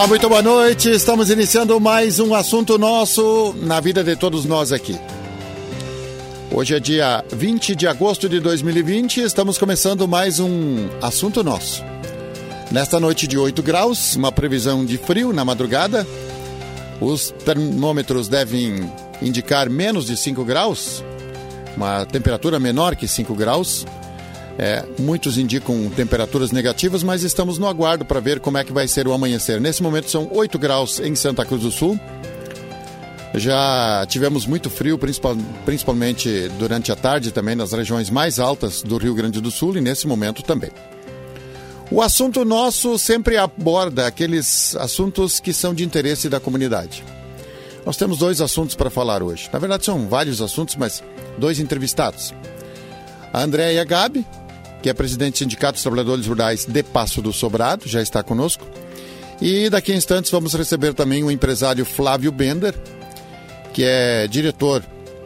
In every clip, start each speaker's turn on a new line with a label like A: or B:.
A: Olá, muito boa noite. Estamos iniciando mais um assunto nosso na vida de todos nós aqui. Hoje é dia 20 de agosto de 2020 e estamos começando mais um assunto nosso. Nesta noite de 8 graus, uma previsão de frio na madrugada. Os termômetros devem indicar menos de 5 graus, uma temperatura menor que 5 graus. É, muitos indicam temperaturas negativas, mas estamos no aguardo para ver como é que vai ser o amanhecer. Nesse momento são 8 graus em Santa Cruz do Sul. Já tivemos muito frio, principalmente durante a tarde também nas regiões mais altas do Rio Grande do Sul e nesse momento também. O assunto nosso sempre aborda aqueles assuntos que são de interesse da comunidade. Nós temos dois assuntos para falar hoje. Na verdade, são vários assuntos, mas dois entrevistados. A Andréia Gabi, que é presidente do Sindicato dos Trabalhadores Rurais de Passo do Sobrado, já está conosco. E daqui a instantes vamos receber também o empresário Flávio Bender, que é diretor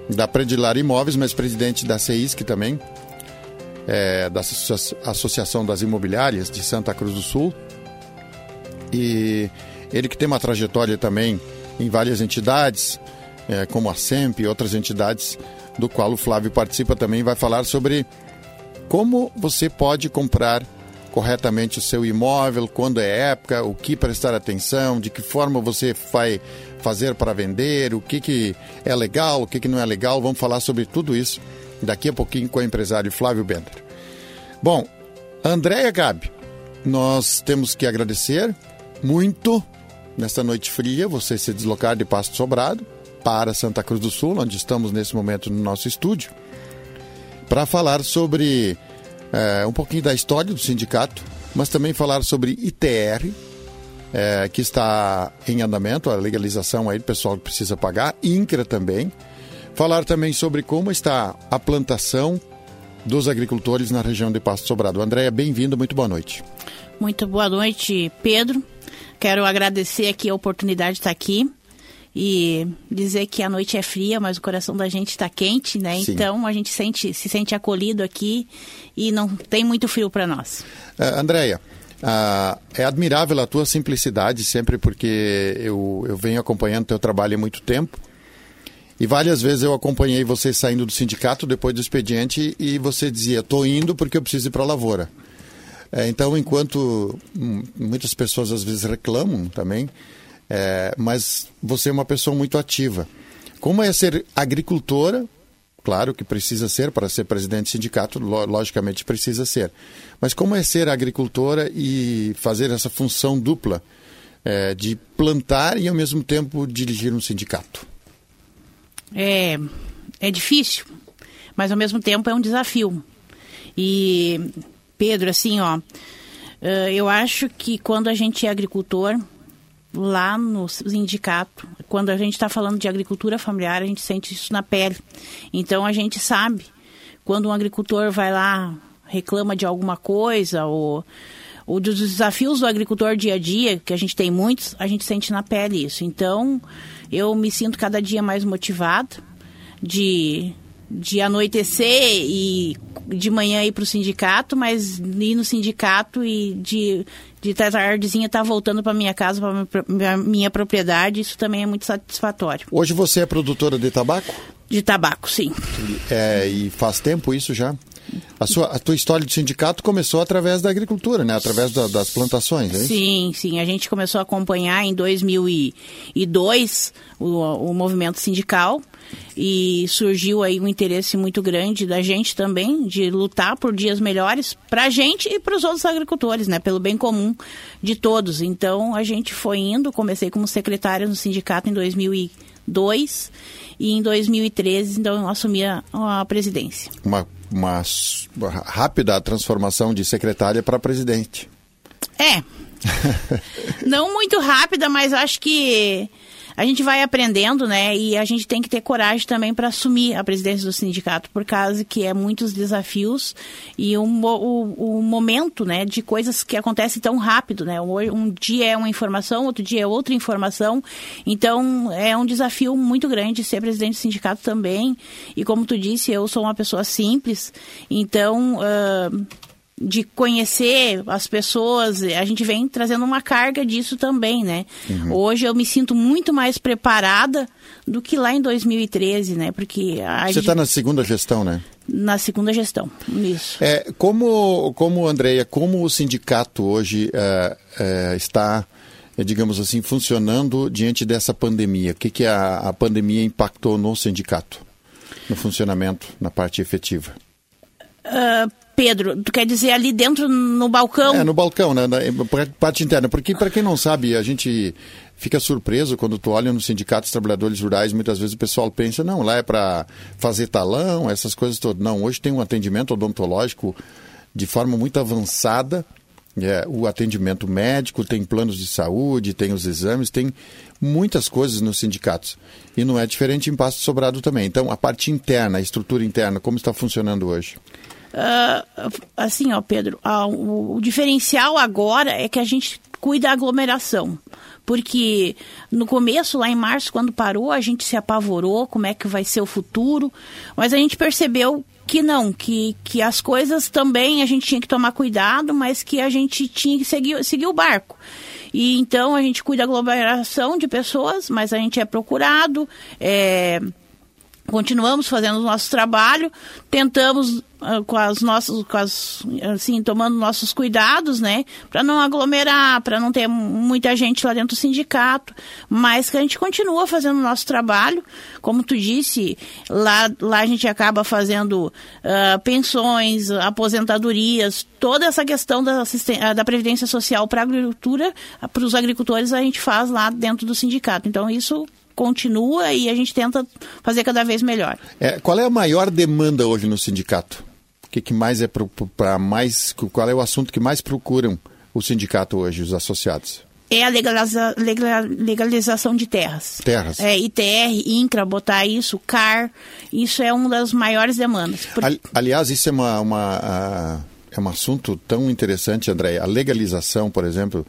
A: da Predilar Imóveis, mas presidente da CEISC também, é, da Associação das Imobiliárias de Santa Cruz do Sul. E ele que tem uma trajetória também em várias entidades, é, como a SEMP e outras entidades, do qual o Flávio participa também, vai falar sobre como você pode comprar corretamente o seu imóvel, quando é época, o que prestar atenção, de que forma você vai fazer para vender, o que, que é legal, o que, que não é legal. Vamos falar sobre tudo isso daqui a pouquinho com o empresário Flávio Bender. Bom, Andréia Gabi, nós temos que agradecer muito nesta noite fria você se deslocar de Pasto Sobrado para Santa Cruz do Sul, onde estamos nesse momento no nosso estúdio para falar sobre é, um pouquinho da história do sindicato, mas também falar sobre ITR, é, que está em andamento, a legalização aí do pessoal precisa pagar, INCRA também. Falar também sobre como está a plantação dos agricultores na região de Pasto Sobrado. Andréia, bem-vindo, muito boa noite.
B: Muito boa noite, Pedro. Quero agradecer aqui a oportunidade de estar aqui e dizer que a noite é fria, mas o coração da gente está quente, né? Sim. Então a gente sente, se sente acolhido aqui e não tem muito frio para nós.
A: Uh, Andréia, é admirável a tua simplicidade sempre porque eu, eu venho acompanhando teu trabalho há muito tempo. E várias vezes eu acompanhei você saindo do sindicato depois do expediente e você dizia: "Tô indo porque eu preciso ir para a lavoura". É, então, enquanto hum, muitas pessoas às vezes reclamam também, é, mas você é uma pessoa muito ativa. Como é ser agricultora? Claro que precisa ser para ser presidente do sindicato, logicamente precisa ser. Mas como é ser agricultora e fazer essa função dupla é, de plantar e ao mesmo tempo dirigir um sindicato?
B: É, é difícil, mas ao mesmo tempo é um desafio. E Pedro, assim, ó, eu acho que quando a gente é agricultor, lá no sindicato, quando a gente está falando de agricultura familiar, a gente sente isso na pele. Então a gente sabe quando um agricultor vai lá, reclama de alguma coisa, ou, ou dos desafios do agricultor dia a dia, que a gente tem muitos, a gente sente na pele isso. Então eu me sinto cada dia mais motivada de de anoitecer e de manhã ir para o sindicato, mas ir no sindicato e de, de tardezinha estar tá voltando para minha casa, para minha propriedade, isso também é muito satisfatório.
A: Hoje você é produtora de tabaco?
B: De tabaco, sim.
A: É, e faz tempo isso já? A, sua, a tua história de sindicato começou através da agricultura, né? Através da, das plantações, é
B: Sim, sim. A gente começou a acompanhar em 2002 o, o movimento sindical e surgiu aí um interesse muito grande da gente também de lutar por dias melhores para a gente e para os outros agricultores, né? Pelo bem comum de todos. Então a gente foi indo, comecei como secretária no sindicato em 2002 e em 2013 então eu assumi a, a presidência.
A: Uma uma rápida transformação de secretária para presidente.
B: É. Não muito rápida, mas acho que a gente vai aprendendo, né? E a gente tem que ter coragem também para assumir a presidência do sindicato, por causa que é muitos desafios e um, o, o momento, né, de coisas que acontecem tão rápido, né? Um dia é uma informação, outro dia é outra informação. Então, é um desafio muito grande ser presidente do sindicato também. E como tu disse, eu sou uma pessoa simples, então. Uh, de conhecer as pessoas, a gente vem trazendo uma carga disso também, né? Uhum. Hoje eu me sinto muito mais preparada do que lá em 2013, né? Porque
A: você está na segunda gestão, né?
B: Na segunda gestão, isso.
A: É, como, como Andreia, como o sindicato hoje é, é, está, digamos assim, funcionando diante dessa pandemia? O que, que a, a pandemia impactou no sindicato, no funcionamento, na parte efetiva?
B: Uh, Pedro, tu quer dizer ali dentro no balcão?
A: É, no balcão, né? Na parte interna. Porque, para quem não sabe, a gente fica surpreso quando tu olha nos sindicatos trabalhadores rurais, muitas vezes o pessoal pensa, não, lá é para fazer talão, essas coisas todas. Não, hoje tem um atendimento odontológico de forma muito avançada, é, o atendimento médico, tem planos de saúde, tem os exames, tem muitas coisas nos sindicatos. E não é diferente em Pasto Sobrado também. Então, a parte interna, a estrutura interna, como está funcionando hoje?
B: Uh, assim, ó, Pedro, uh, o, o, diferencial agora é que a gente cuida da aglomeração. Porque no começo, lá em março, quando parou, a gente se apavorou como é que vai ser o futuro, mas a gente percebeu que não, que, que as coisas também a gente tinha que tomar cuidado, mas que a gente tinha que seguir, seguir o barco. E então a gente cuida da aglomeração de pessoas, mas a gente é procurado, é, continuamos fazendo o nosso trabalho, tentamos uh, com as nossas, com as, assim, tomando nossos cuidados, né, para não aglomerar, para não ter muita gente lá dentro do sindicato, mas que a gente continua fazendo o nosso trabalho, como tu disse, lá, lá a gente acaba fazendo uh, pensões, aposentadorias, toda essa questão da, da previdência social para a agricultura, para os agricultores a gente faz lá dentro do sindicato. Então isso continua e a gente tenta fazer cada vez melhor.
A: É, qual é a maior demanda hoje no sindicato? O que, que mais é para mais? Qual é o assunto que mais procuram o sindicato hoje, os associados?
B: É a legaliza, legalização de terras.
A: Terras.
B: É, ITR, INCRA, botar isso, CAR, isso é uma das maiores demandas.
A: Aliás, isso é uma, uma, é um assunto tão interessante, André. A legalização, por exemplo,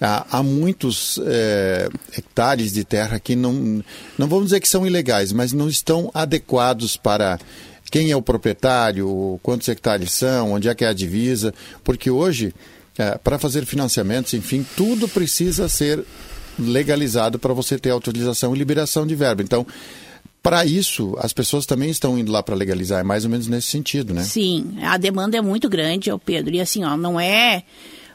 A: Há, há muitos é, hectares de terra que não, não vamos dizer que são ilegais, mas não estão adequados para quem é o proprietário, quantos hectares são, onde é que é a divisa, porque hoje, é, para fazer financiamentos, enfim, tudo precisa ser legalizado para você ter autorização e liberação de verba. Então, para isso, as pessoas também estão indo lá para legalizar, é mais ou menos nesse sentido, né?
B: Sim, a demanda é muito grande, Pedro, e assim, ó, não é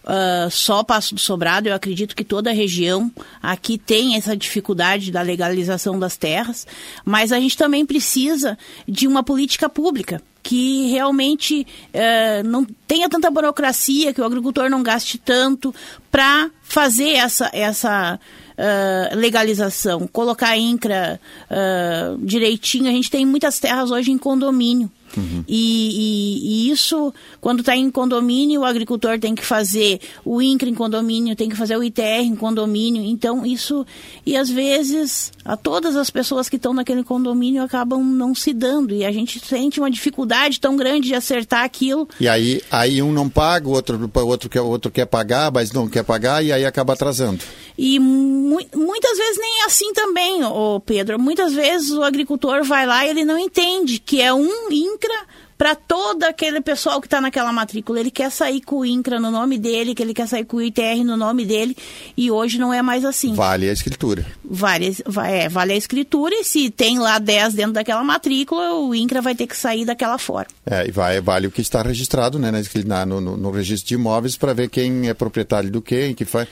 B: uh, só Passo do Sobrado, eu acredito que toda a região aqui tem essa dificuldade da legalização das terras, mas a gente também precisa de uma política pública que realmente uh, não tenha tanta burocracia, que o agricultor não gaste tanto para fazer essa, essa uh, legalização, colocar a INCRA uh, direitinho. A gente tem muitas terras hoje em condomínio. Uhum. E, e, e, isso, quando está em condomínio, o agricultor tem que fazer o INCRA em condomínio, tem que fazer o ITR em condomínio. Então, isso. E às vezes, a todas as pessoas que estão naquele condomínio acabam não se dando. E a gente sente uma dificuldade tão grande de acertar aquilo.
A: E aí, aí um não paga, o outro, o outro, quer, o outro quer pagar, mas não quer pagar, e aí acaba atrasando.
B: E mu muitas vezes nem é assim também, ô Pedro. Muitas vezes o agricultor vai lá e ele não entende que é um INCRA para todo aquele pessoal que está naquela matrícula. Ele quer sair com o INCRA no nome dele, que ele quer sair com o ITR no nome dele, e hoje não é mais assim.
A: Vale a escritura.
B: Vale, é, vale a escritura, e se tem lá 10 dentro daquela matrícula, o INCRA vai ter que sair daquela forma.
A: É, e vai, vale o que está registrado né, na, no, no, registro de imóveis para ver quem é proprietário do quê, que faz.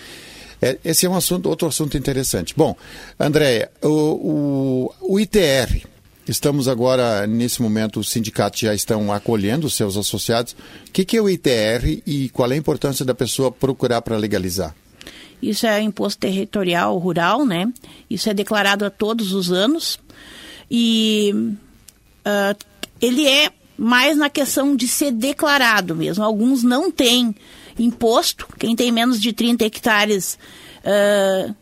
A: É, esse é um assunto, outro assunto interessante. Bom, Andréia, o, o, o ITR, Estamos agora, nesse momento, os sindicatos já estão acolhendo os seus associados. O que, que é o ITR e qual é a importância da pessoa procurar para legalizar?
B: Isso é imposto territorial rural, né? Isso é declarado a todos os anos. E uh, ele é mais na questão de ser declarado mesmo. Alguns não têm imposto. Quem tem menos de 30 hectares uh,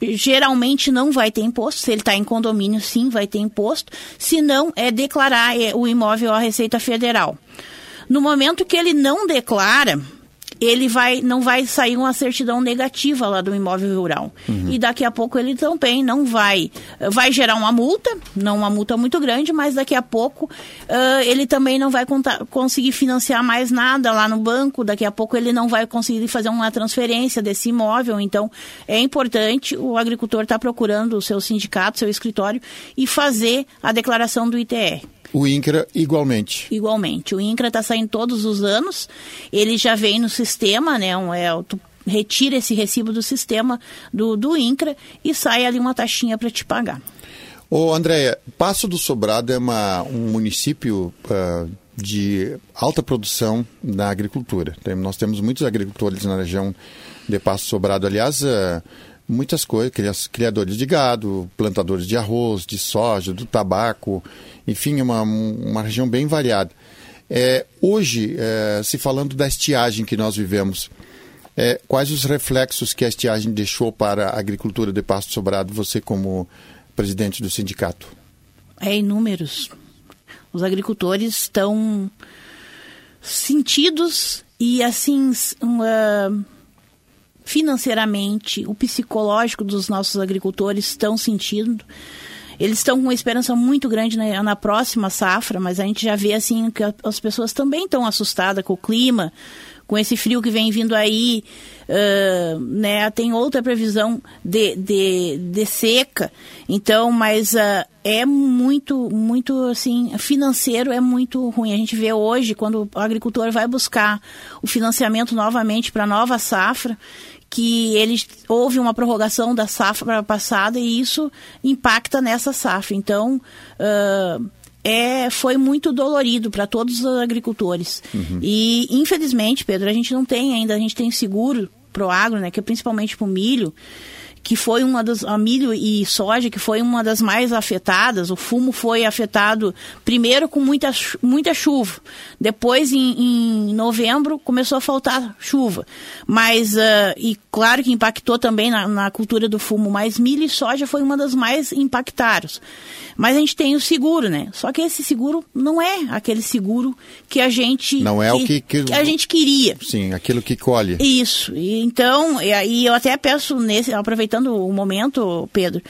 B: geralmente não vai ter imposto. Se ele está em condomínio, sim, vai ter imposto. Se não, é declarar é, o imóvel à Receita Federal. No momento que ele não declara, ele vai não vai sair uma certidão negativa lá do imóvel rural. Uhum. E daqui a pouco ele também não vai vai gerar uma multa, não uma multa muito grande, mas daqui a pouco uh, ele também não vai contar, conseguir financiar mais nada lá no banco, daqui a pouco ele não vai conseguir fazer uma transferência desse imóvel. Então é importante o agricultor estar tá procurando o seu sindicato, seu escritório e fazer a declaração do ITR.
A: O INCRA igualmente.
B: Igualmente. O INCRA está saindo todos os anos. Ele já vem no sistema, né? Um, é, tu retira esse recibo do sistema do, do INCRA e sai ali uma taxinha para te pagar.
A: Ô, Andréia, Passo do Sobrado é uma, um município uh, de alta produção na agricultura. Tem, nós temos muitos agricultores na região de Passo do Sobrado. Aliás, uh, muitas coisas, criadores de gado, plantadores de arroz, de soja, do tabaco, enfim, uma, uma região bem variada. É, hoje, é, se falando da estiagem que nós vivemos, é, quais os reflexos que a estiagem deixou para a agricultura de Pasto Sobrado, você como presidente do sindicato?
B: É inúmeros. Os agricultores estão sentidos e assim uh, financeiramente, o psicológico dos nossos agricultores estão sentindo. Eles estão com uma esperança muito grande na, na, próxima safra, mas a gente já vê assim que as pessoas também estão assustadas com o clima, com esse frio que vem vindo aí, uh, né? Tem outra previsão de, de, de seca, então, mas uh, é muito, muito assim, financeiro é muito ruim. A gente vê hoje quando o agricultor vai buscar o financiamento novamente para a nova safra, que eles houve uma prorrogação da safra passada e isso impacta nessa safra. Então, uh, é, foi muito dolorido para todos os agricultores. Uhum. E, infelizmente, Pedro, a gente não tem ainda, a gente tem seguro pro agro, né, que é principalmente para o milho, que foi uma das a milho e soja que foi uma das mais afetadas. O fumo foi afetado primeiro com muita, muita chuva, depois em, em novembro começou a faltar chuva, mas uh, e claro que impactou também na, na, cultura do fumo. Mas milho e soja foi uma das mais impactadas. Mas a gente tem o seguro, né? Só que esse seguro não é aquele seguro que a gente
A: não é que, o que, que,
B: que, a gente queria.
A: Sim, aquilo que colhe.
B: Isso. E, então, e aí eu até peço nesse aproveitar aproveitando o momento, Pedro, uh,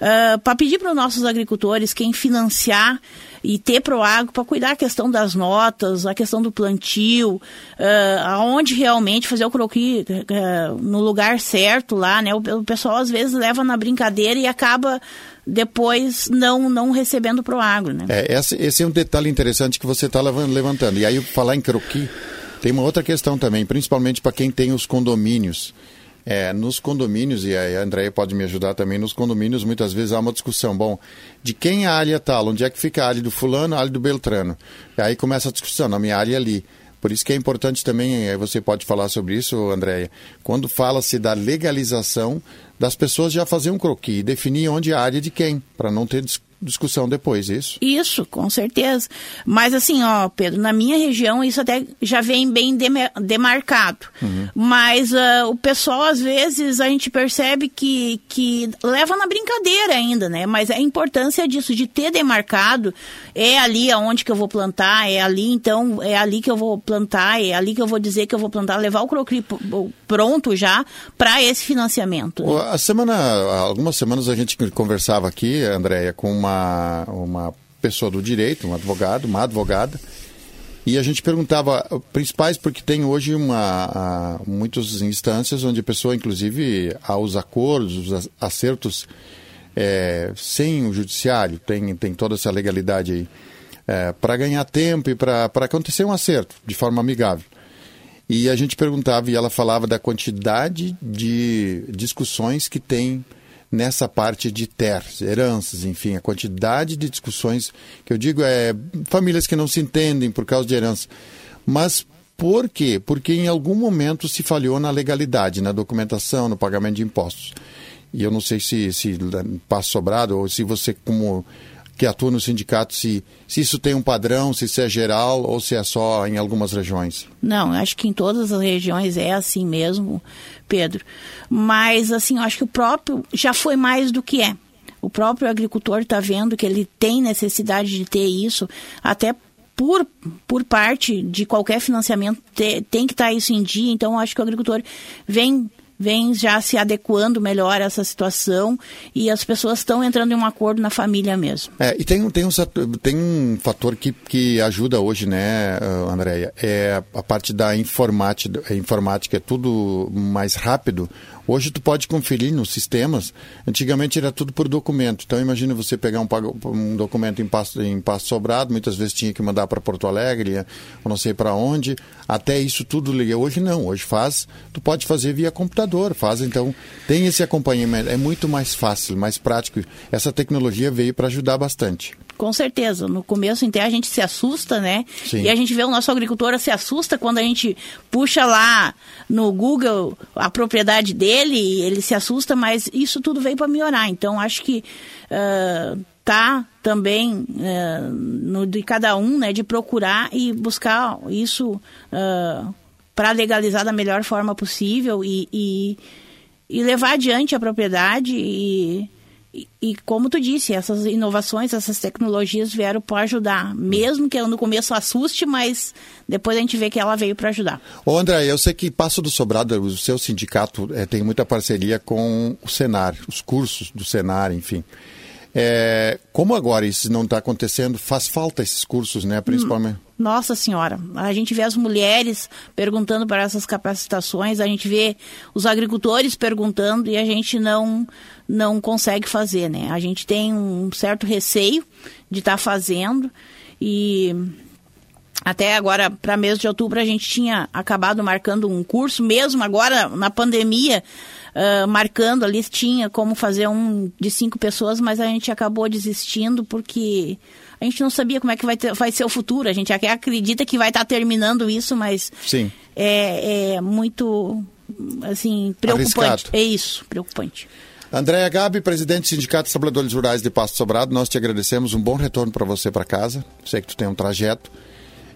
B: ah, para pedir para os nossos agricultores quem financiar e ter Proagro para cuidar a questão das notas, a questão do plantio, uh, aonde realmente fazer o croqui uh, no lugar certo lá, né? O, o, pessoal às vezes leva na brincadeira e acaba depois não não recebendo Proagro, né?
A: É, esse, esse é um detalhe interessante que você está levantando. E aí falar em croqui tem uma outra questão também, principalmente para quem tem os condomínios. É, nos condomínios, e a Andréia pode me ajudar também, nos condomínios muitas vezes há uma discussão, bom, de quem a área tal, onde é que fica a área do fulano, a área do Beltrano. E aí começa a discussão, na minha área é ali. Por isso que é importante também, é, você pode falar sobre isso, Andréia, quando fala-se da legalização das pessoas já fazer um croquis, definir onde é a área de quem, para não ter discussão depois, isso?
B: Isso, com certeza. Mas assim, ó, Pedro, na minha região isso até já vem bem demarcado. Uhum. Mas uh, o pessoal, às vezes, a gente percebe que, que leva na brincadeira ainda, né? Mas a importância disso, de ter demarcado, é ali aonde que eu vou plantar, é ali, então, é ali que eu vou plantar, é ali que eu vou dizer que eu vou plantar, levar o croquis pronto já para esse financiamento.
A: Né? A semana, algumas semanas a gente conversava aqui, Andréia, com uma uma, pessoa do direito, um advogado, uma advogada, e a gente perguntava, principais, porque tem hoje uma, muitas instâncias onde a pessoa, inclusive, há os acordos, os acertos é, sem o judiciário, tem, tem toda essa legalidade aí, é, para ganhar tempo e para acontecer um acerto de forma amigável. E a gente perguntava e ela falava da quantidade de discussões que tem nessa parte de terras, heranças, enfim, a quantidade de discussões que eu digo é famílias que não se entendem por causa de herança. Mas por quê? Porque em algum momento se falhou na legalidade, na documentação, no pagamento de impostos. E eu não sei se, se passo sobrado ou se você, como que atua no sindicato, se, se isso tem um padrão, se isso é geral ou se é só em algumas regiões.
B: Não, acho que em todas as regiões é assim mesmo, Pedro. Mas, assim, acho que o próprio já foi mais do que é. O próprio agricultor está vendo que ele tem necessidade de ter isso, até por, por parte de qualquer financiamento, te, tem que estar tá isso em dia. Então, acho que o agricultor vem vem já se adequando melhor a essa situação e as pessoas estão entrando em um acordo na família mesmo.
A: É, e tem, tem, um, tem um fator que, que ajuda hoje, né, Andréia? É a parte da informática, informática, é tudo mais rápido. Hoje tu pode conferir nos sistemas. Antigamente era tudo por documento. Então imagina você pegar um, um documento em passo, em passo sobrado, muitas vezes tinha que mandar para Porto Alegre, ou não sei para onde. Até isso tudo liga. Hoje não. Hoje faz, tu pode fazer via computador. Faz então tem esse acompanhamento. É muito mais fácil, mais prático. Essa tecnologia veio para ajudar bastante.
B: Com certeza. No começo, então, a gente se assusta, né? Sim. E a gente vê o nosso agricultor se assusta quando a gente puxa lá no Google a propriedade dele, ele se assusta, mas isso tudo veio para melhorar. Então, acho que uh, tá também uh, no de cada um, né, de procurar e buscar isso uh, para legalizar da melhor forma possível e, e, e levar adiante a propriedade e e, como tu disse, essas inovações, essas tecnologias vieram para ajudar. Mesmo que no começo assuste, mas depois a gente vê que ela veio para ajudar.
A: Ô André, eu sei que Passo do Sobrado, o seu sindicato é, tem muita parceria com o Senar, os cursos do Senar, enfim. É, como agora isso não está acontecendo, faz falta esses cursos, né? Principalmente.
B: Nossa Senhora, a gente vê as mulheres perguntando para essas capacitações, a gente vê os agricultores perguntando e a gente não não consegue fazer, né? A gente tem um certo receio de estar tá fazendo e até agora, para mês de outubro, a gente tinha acabado marcando um curso, mesmo agora na pandemia, uh, marcando ali, tinha como fazer um de cinco pessoas, mas a gente acabou desistindo porque a gente não sabia como é que vai, ter, vai ser o futuro. A gente até acredita que vai estar tá terminando isso, mas
A: Sim.
B: É, é muito assim preocupante. Arriscado. É isso, preocupante.
A: Andréia Gabi, presidente do Sindicato de Trabalhadores Rurais de Pasto Sobrado, nós te agradecemos. Um bom retorno para você para casa. Sei que tu tem um trajeto.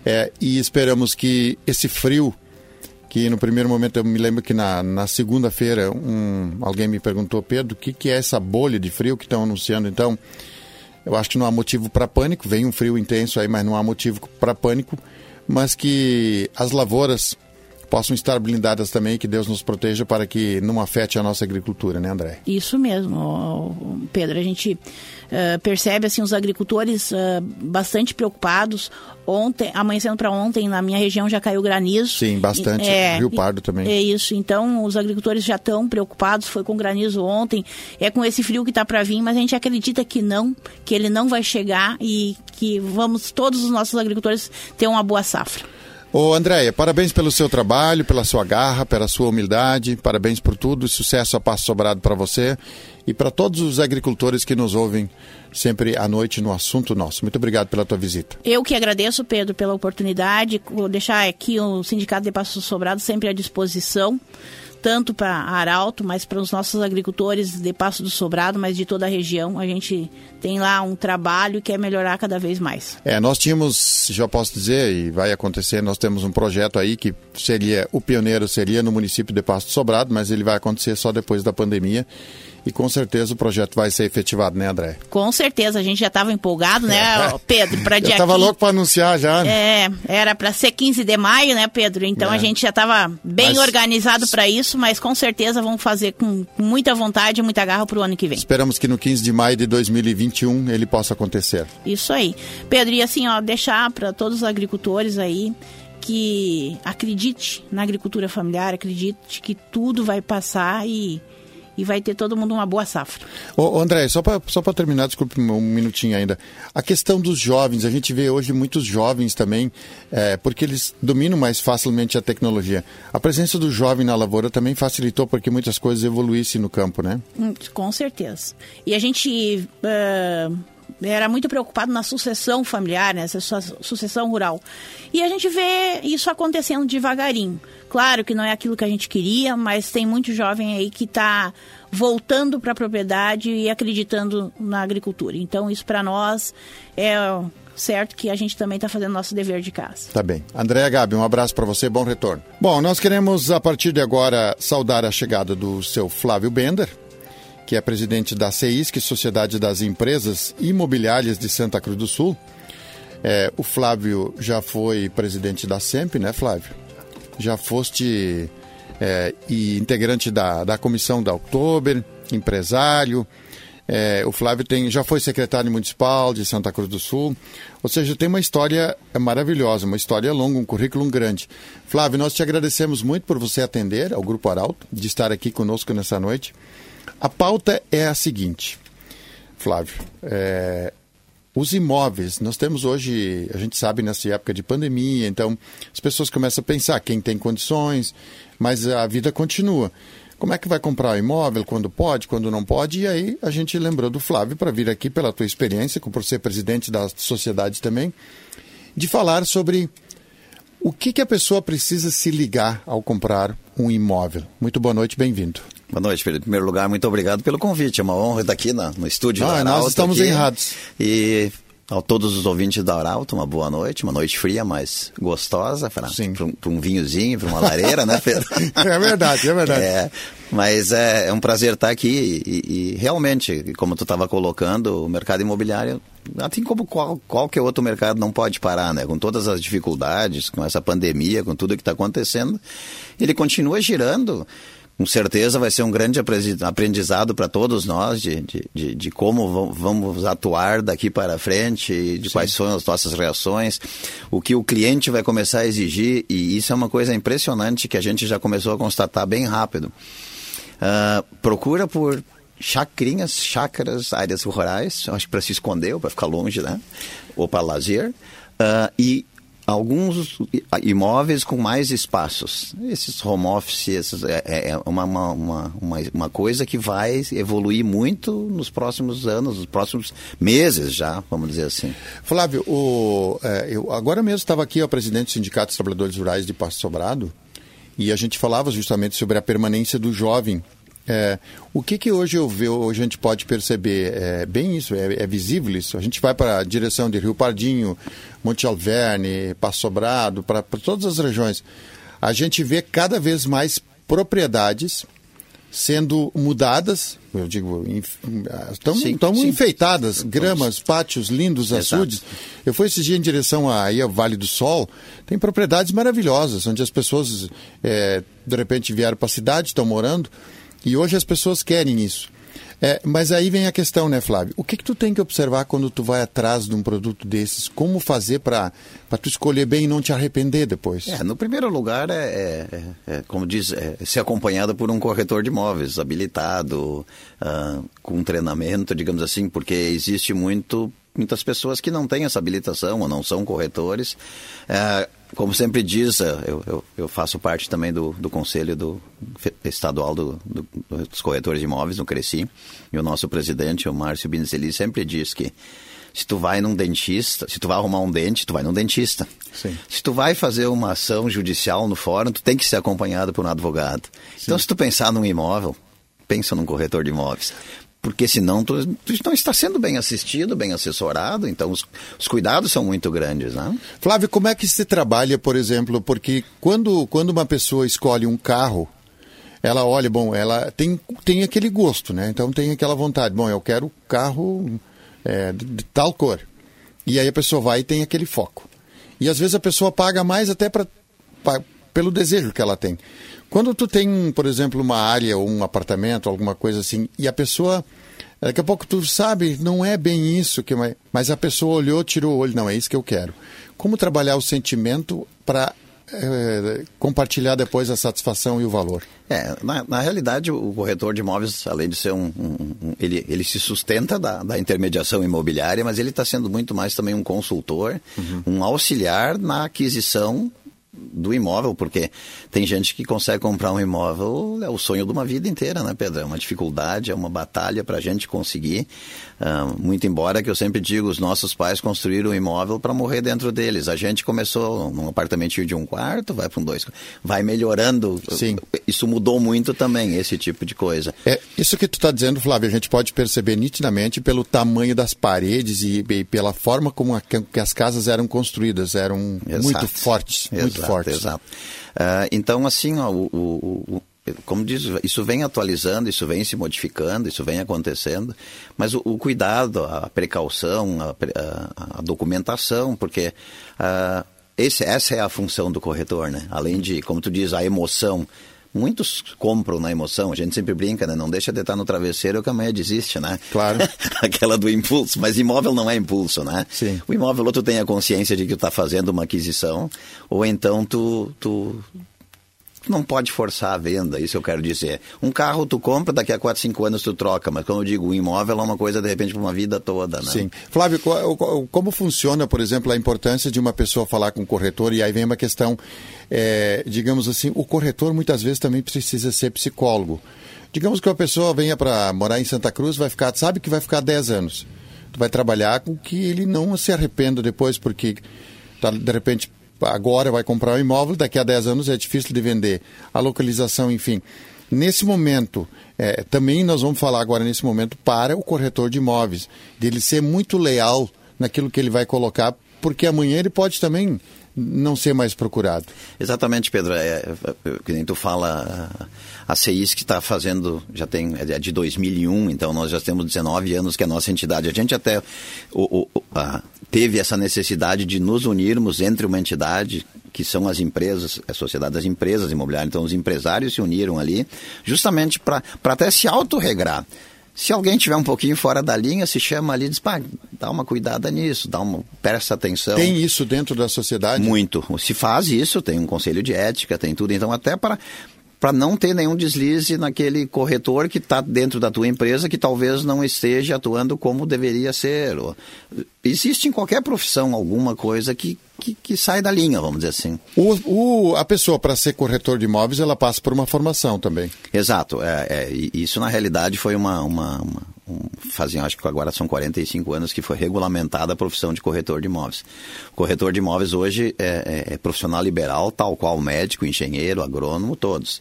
A: É, e esperamos que esse frio que no primeiro momento eu me lembro que na, na segunda-feira um, alguém me perguntou, Pedro, o que, que é essa bolha de frio que estão anunciando? Então, eu acho que não há motivo para pânico, vem um frio intenso aí, mas não há motivo para pânico, mas que as lavouras possam estar blindadas também, que Deus nos proteja para que não afete a nossa agricultura, né, André?
B: Isso mesmo, Pedro. A gente uh, percebe assim os agricultores uh, bastante preocupados. Ontem, amanhecendo para ontem, na minha região já caiu granizo.
A: Sim, bastante. É, Rio Pardo também.
B: É isso. Então, os agricultores já estão preocupados. Foi com granizo ontem. É com esse frio que está para vir, mas a gente acredita que não, que ele não vai chegar e que vamos todos os nossos agricultores ter uma boa safra.
A: Ô Andréia, parabéns pelo seu trabalho, pela sua garra, pela sua humildade, parabéns por tudo, sucesso a passo sobrado para você e para todos os agricultores que nos ouvem sempre à noite no assunto nosso. Muito obrigado pela tua visita.
B: Eu que agradeço, Pedro, pela oportunidade, vou deixar aqui o Sindicato de Passo Sobrado sempre à disposição tanto para Arauto, mas para os nossos agricultores de Passo do Sobrado, mas de toda a região. A gente tem lá um trabalho que é melhorar cada vez mais.
A: É, nós tínhamos, já posso dizer, e vai acontecer, nós temos um projeto aí que seria, o pioneiro seria no município de Passo do Sobrado, mas ele vai acontecer só depois da pandemia e com certeza o projeto vai ser efetivado, né, André?
B: Com certeza, a gente já estava empolgado, né, é. Pedro, para dia
A: estava louco para anunciar já.
B: Né? É, era para ser 15 de maio, né, Pedro? Então é. a gente já estava bem mas... organizado para isso, mas com certeza vamos fazer com muita vontade e muita garra para o ano que vem.
A: Esperamos que no 15 de maio de 2021 ele possa acontecer.
B: Isso aí. Pedro, e assim, ó, deixar para todos os agricultores aí que acredite na agricultura familiar, acredite que tudo vai passar e e vai ter todo mundo uma boa safra.
A: Ô, André, só para só terminar, desculpe um minutinho ainda. A questão dos jovens, a gente vê hoje muitos jovens também, é, porque eles dominam mais facilmente a tecnologia. A presença do jovem na lavoura também facilitou porque muitas coisas evoluíssem no campo, né?
B: Hum, com certeza. E a gente. Uh era muito preocupado na sucessão familiar, nessa né, sucessão rural. E a gente vê isso acontecendo devagarinho. Claro que não é aquilo que a gente queria, mas tem muito jovem aí que está voltando para a propriedade e acreditando na agricultura. Então, isso para nós é certo que a gente também está fazendo nosso dever de casa.
A: Tá bem. Andréa Gabi, um abraço para você, bom retorno. Bom, nós queremos, a partir de agora, saudar a chegada do seu Flávio Bender, que é presidente da CEISC, Sociedade das Empresas Imobiliárias de Santa Cruz do Sul. É, o Flávio já foi presidente da SEMP, né, Flávio? Já foste é, e integrante da, da comissão da Oktober, empresário. É, o Flávio tem, já foi secretário municipal de Santa Cruz do Sul. Ou seja, tem uma história maravilhosa, uma história longa, um currículo grande. Flávio, nós te agradecemos muito por você atender ao Grupo Arauto, de estar aqui conosco nessa noite. A pauta é a seguinte, Flávio. É, os imóveis, nós temos hoje, a gente sabe nessa época de pandemia, então as pessoas começam a pensar quem tem condições, mas a vida continua. Como é que vai comprar o imóvel, quando pode, quando não pode? E aí a gente lembrou do Flávio para vir aqui pela tua experiência, por ser presidente da sociedade também, de falar sobre o que, que a pessoa precisa se ligar ao comprar um imóvel. Muito boa noite, bem-vindo.
C: Boa noite, Pedro. Em primeiro lugar, muito obrigado pelo convite. É uma honra estar aqui no, no estúdio.
A: Ah, nós estamos
C: aqui.
A: honrados.
C: E a todos os ouvintes da Arauto, uma boa noite, uma noite fria, mas gostosa, para um, um, vinhozinho, para uma lareira, né, Pedro?
A: é verdade, é verdade.
C: É, mas é, é, um prazer estar aqui e, e realmente, como tu estava colocando, o mercado imobiliário, assim como qual, qualquer outro mercado, não pode parar, né? Com todas as dificuldades, com essa pandemia, com tudo que está acontecendo, ele continua girando com certeza vai ser um grande aprendizado para todos nós de, de, de, como vamos atuar daqui para frente, de Sim. quais são as nossas reações, o que o cliente vai começar a exigir, e isso é uma coisa impressionante que a gente já começou a constatar bem rápido. Uh, procura por chacrinhas, chácaras, áreas rurais, acho que para se esconder ou para ficar longe, né? Ou para lazer. Uh, e alguns imóveis com mais espaços. Esses home office é, é, é uma, uma, uma, uma, coisa que vai evoluir muito nos próximos anos, nos próximos meses já, vamos dizer assim.
A: Flávio, o, é, eu agora mesmo estava aqui, o presidente do Sindicato dos Trabalhadores Rurais de Passo Sobrado, e a gente falava justamente sobre a permanência do jovem é, o que, que hoje eu vejo, hoje a gente pode perceber? É bem isso, é, é visível isso. A gente vai para a direção de Rio Pardinho, Monte Alverne, Passo Sobrado, para todas as regiões. A gente vê cada vez mais propriedades sendo mudadas, eu digo, estão, enfeitadas, gramas, pátios lindos, Exato. açudes. Eu fui esse dia em direção aí ao Vale do Sol, tem propriedades maravilhosas, onde as pessoas é, de repente vieram para a cidade, estão morando, e hoje as pessoas querem isso. É, mas aí vem a questão, né, Flávio? O que, que tu tem que observar quando tu vai atrás de um produto desses? Como fazer para tu escolher bem e não te arrepender depois?
C: É, no primeiro lugar, é, é, é, é como diz, é ser acompanhado por um corretor de imóveis, habilitado, uh, com treinamento, digamos assim, porque existe muito muitas pessoas que não têm essa habilitação ou não são corretores. É, como sempre diz, é, eu, eu, eu, faço parte também do, do conselho do, estadual do, do, dos corretores de imóveis, no Cresci, e o nosso presidente, o Márcio Binzeli, sempre diz que se tu vai num dentista, se tu vai arrumar um dente, tu vai num dentista. Sim. Se tu vai fazer uma ação judicial no fórum, tu tem que ser acompanhado por um advogado. Sim. Então, se tu pensar num imóvel, pensa num corretor de imóveis porque senão tu, tu, não está sendo bem assistido, bem assessorado, então os, os, cuidados são muito grandes, né?
A: Flávio, como é que se trabalha, por exemplo, porque quando, quando uma pessoa escolhe um carro, ela olha, bom, ela tem, tem aquele gosto, né? Então tem aquela vontade, bom, eu quero carro é, de, de, tal cor. E aí a pessoa vai e tem aquele foco. E às vezes a pessoa paga mais até pra, pra pelo desejo que ela tem. Quando tu tem, por exemplo, uma área ou um apartamento, alguma coisa assim, e a pessoa Daqui a pouco tu sabe, não é bem isso que mas a pessoa olhou, tirou o olho, não é isso que eu quero. Como trabalhar o sentimento para é, compartilhar depois a satisfação e o valor?
C: É, na, na realidade, o corretor de imóveis, além de ser um. um, um ele, ele se sustenta da, da intermediação imobiliária, mas ele está sendo muito mais também um consultor, uhum. um auxiliar na aquisição do imóvel, porque tem gente que consegue comprar um imóvel, é o sonho de uma vida inteira, né, Pedro? É uma dificuldade, é uma batalha para a gente conseguir. Uh, muito embora que eu sempre digo, os nossos pais construíram um imóvel para morrer dentro deles. A gente começou num apartamentinho de um quarto, vai para um dois, vai melhorando.
A: Sim.
C: Isso mudou muito também, esse tipo de coisa.
A: É, isso que tu está dizendo, Flávio, a gente pode perceber nitidamente pelo tamanho das paredes e, e pela forma como a, as casas eram construídas, eram Exato. muito fortes, muito
C: Exato,
A: fortes.
C: Exato. Uh, então, assim, ó, o, o, como diz, isso vem atualizando, isso vem se modificando, isso vem acontecendo, mas o, o cuidado, a precaução, a, a, a documentação, porque uh, esse, essa é a função do corretor, né? Além de, como tu diz, a emoção. Muitos compram na emoção, a gente sempre brinca, né? Não deixa de estar no travesseiro que amanhã desiste, né?
A: Claro.
C: Aquela do impulso, mas imóvel não é impulso, né?
A: Sim.
C: O imóvel ou tu tem a consciência de que tu está fazendo uma aquisição, ou então tu, tu, não pode forçar a venda, isso eu quero dizer. Um carro tu compra, daqui a 4, 5 anos tu troca, mas como eu digo, o imóvel é uma coisa de repente para uma vida toda, né?
A: Sim. Flávio, como funciona, por exemplo, a importância de uma pessoa falar com o corretor e aí vem uma questão, é, digamos assim, o corretor muitas vezes também precisa ser psicólogo. Digamos que uma pessoa venha para morar em Santa Cruz, vai ficar, sabe que vai ficar 10 anos. Tu vai trabalhar com que ele não se arrependa depois, porque tá, de repente agora vai comprar um imóvel, daqui a 10 anos é difícil de vender. A localização, enfim. Nesse momento, é, também nós vamos falar agora nesse momento para o corretor de imóveis, dele ser muito leal naquilo que ele vai colocar, porque amanhã ele pode também não ser mais procurado.
C: Exatamente, Pedro. É, é, que nem tu fala, a CEIS que está fazendo, já tem, é de 2001, então nós já temos 19 anos que é a nossa entidade. A gente até o, o, a, teve essa necessidade de nos unirmos entre uma entidade que são as empresas, a sociedade das empresas imobiliárias. Então, os empresários se uniram ali justamente para até se autorregrar. Se alguém tiver um pouquinho fora da linha, se chama ali e diz, pá, dá uma cuidada nisso, dá uma, presta atenção.
A: Tem isso dentro da sociedade?
C: Muito. Se faz isso, tem um conselho de ética, tem tudo. Então, até para para não ter nenhum deslize naquele corretor que está dentro da tua empresa que talvez não esteja atuando como deveria ser. Existe em qualquer profissão alguma coisa que, que, que sai da linha, vamos dizer assim.
A: O, o a pessoa, para ser corretor de imóveis, ela passa por uma formação também.
C: Exato. É, é, isso, na realidade, foi uma, uma, uma um, fazem, acho que agora são 45 anos que foi regulamentada a profissão de corretor de imóveis. O corretor de imóveis hoje é, é, é profissional liberal, tal qual médico, engenheiro, agrônomo, todos.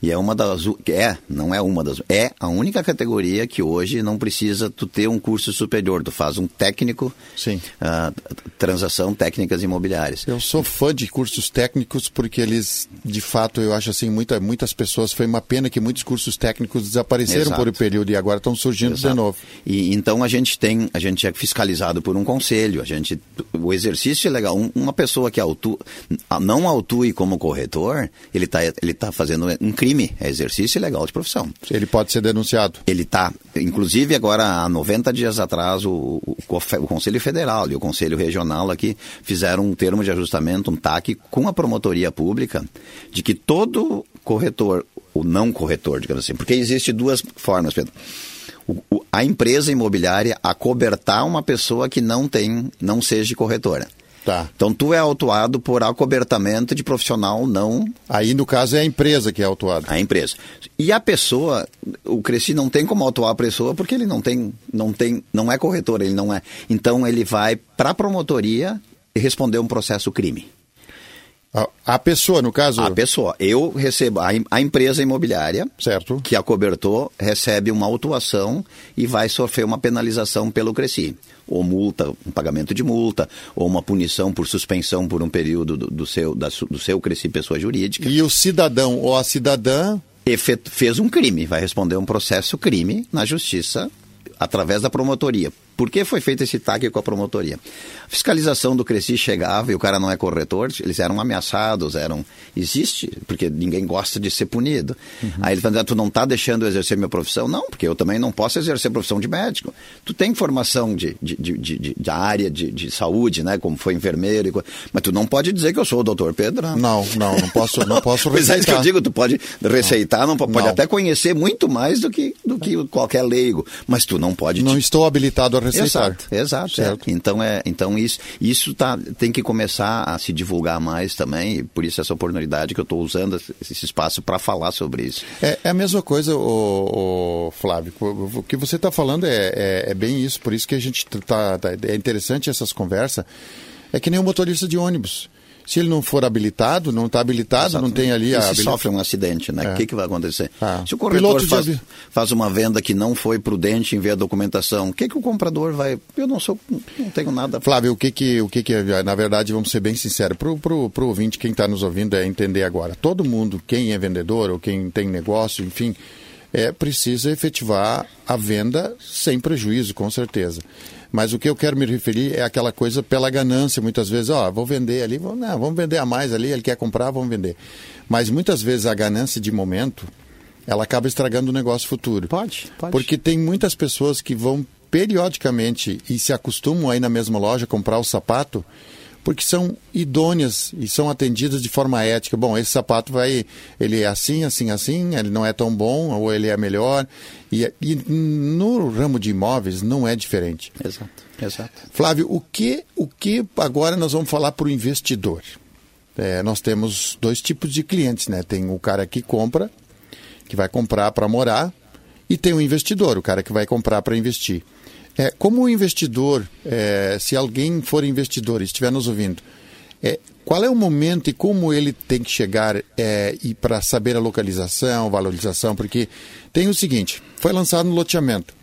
C: E é uma das. É, não é uma das. É a única categoria que hoje não precisa tu ter um curso superior. Tu faz um técnico.
A: Sim.
C: Uh, transação técnicas imobiliárias.
A: Eu sou fã de cursos técnicos porque eles, de fato, eu acho assim, muita, muitas pessoas. Foi uma pena que muitos cursos técnicos desapareceram Exato. por um período e agora estão surgindo Exato. de novo.
C: E então a gente tem, a gente é fiscalizado por um conselho. A gente, o exercício é legal. Um, uma pessoa que autua, não autue como corretor, ele está ele tá fazendo um crime é exercício ilegal de profissão.
A: Ele pode ser denunciado.
C: Ele está. Inclusive, agora, há 90 dias atrás, o, o, o, Conselho Federal e o Conselho Regional aqui fizeram um termo de ajustamento, um TAC, com a promotoria pública, de que todo corretor, o não corretor, digamos assim, porque existe duas formas, Pedro. O, a empresa imobiliária acobertar uma pessoa que não tem, não seja corretora.
A: Tá.
C: Então tu é autuado por acobertamento de profissional não.
A: Aí no caso é a empresa que é autuada.
C: A empresa. E a pessoa, o Cresci não tem como autuar a pessoa porque ele não tem, não tem, não é corretor, ele não é. Então ele vai para a promotoria e responder um processo crime.
A: A, pessoa, no caso?
C: A pessoa. Eu recebo, a, a, empresa imobiliária,
A: certo.
C: que acobertou, recebe uma autuação e vai sofrer uma penalização pelo Cresci. Ou multa, um pagamento de multa, ou uma punição por suspensão por um período do, do seu, da, do seu Cresci pessoa jurídica.
A: E o cidadão ou a cidadã
C: fez um crime, vai responder um processo crime na justiça através da promotoria. Por que foi feito esse TAC com a promotoria? A fiscalização do Cresci chegava e o cara não é corretor, eles eram ameaçados, eram. Existe, porque ninguém gosta de ser punido. Uhum. Aí ele falou: tu não está deixando eu exercer minha profissão? Não, porque eu também não posso exercer a profissão de médico. Tu tem formação de, de, de, de, de área de, de saúde, né? Como foi enfermeiro, e... mas tu não pode dizer que eu sou o doutor Pedro.
A: Não, não, não posso, não posso receitar.
C: Pois é isso que eu digo, tu pode receitar, não, pode não. até conhecer muito mais do que, do que qualquer leigo, mas tu não pode.
A: Não estou habilitado a
C: Exato, exato. É. Então, é, então isso, isso tá, tem que começar a se divulgar mais também, e por isso essa oportunidade que eu estou usando esse espaço para falar sobre isso.
A: É, é, a mesma coisa, o, o Flávio, o, que você está falando é, é, é, bem isso, por isso que a gente tá, tá, é interessante essas conversas, é que nem o motorista de ônibus. Se ele não for habilitado, não está habilitado, Exatamente. não tem ali
C: a.
A: E
C: se sofre um acidente, né? O é. que, que vai acontecer? Ah. Se o corretor faz, faz, uma venda que não foi prudente em ver a documentação, o que, que o comprador vai. Eu não sou. não tenho nada.
A: Flávio, o que que, o que, que na verdade, vamos ser bem sinceros, para o ouvinte, quem está nos ouvindo, é entender agora. Todo mundo, quem é vendedor ou quem tem negócio, enfim, é precisa efetivar a venda sem prejuízo, com certeza. Mas o que eu quero me referir é aquela coisa pela ganância, muitas vezes, ó, vou vender ali, vou, não, vamos vender a mais ali, ele quer comprar, vamos vender. Mas muitas vezes a ganância de momento, ela acaba estragando o negócio futuro.
C: Pode, pode.
A: Porque tem muitas pessoas que vão periodicamente e se acostumam aí na mesma loja comprar o sapato porque são idôneas e são atendidas de forma ética. Bom, esse sapato vai, ele é assim, assim, assim, ele não é tão bom ou ele é melhor. E, e no ramo de imóveis não é diferente.
C: Exato, exato.
A: Flávio, o que, o que agora nós vamos falar para o investidor? É, nós temos dois tipos de clientes, né? Tem o cara que compra, que vai comprar para morar, e tem o investidor, o cara que vai comprar para investir. É, como investidor, é, se alguém for investidor e estiver nos ouvindo, é, qual é o momento e como ele tem que chegar é, e para saber a localização, valorização? Porque tem o seguinte: foi lançado no loteamento.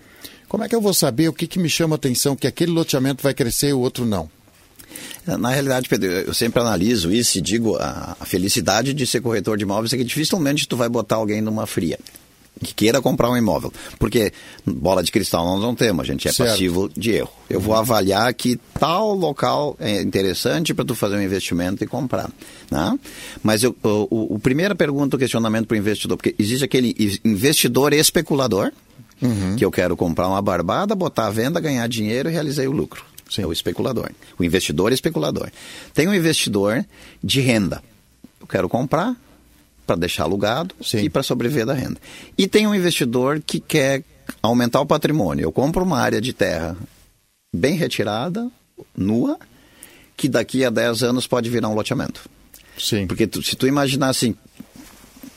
A: Como é que eu vou saber o que, que me chama a atenção que aquele loteamento vai crescer e o outro não?
C: Na realidade, Pedro, eu sempre analiso isso e digo a felicidade de ser corretor de imóveis é que dificilmente tu vai botar alguém numa fria que queira comprar um imóvel. Porque bola de cristal nós não temos, a gente é certo. passivo de erro. Eu vou avaliar que tal local é interessante para tu fazer um investimento e comprar. Né? Mas eu, o, o, o primeira pergunta, o questionamento para o investidor, porque existe aquele investidor especulador, uhum. que eu quero comprar uma barbada, botar a venda, ganhar dinheiro e realizei o lucro. Sim. É o especulador. O investidor especulador. Tem um investidor de renda. Eu quero comprar, para deixar alugado Sim. e para sobreviver da renda. E tem um investidor que quer aumentar o patrimônio. Eu compro uma área de terra bem retirada, nua, que daqui a 10 anos pode virar um loteamento.
A: Sim.
C: Porque tu, se tu imaginar assim,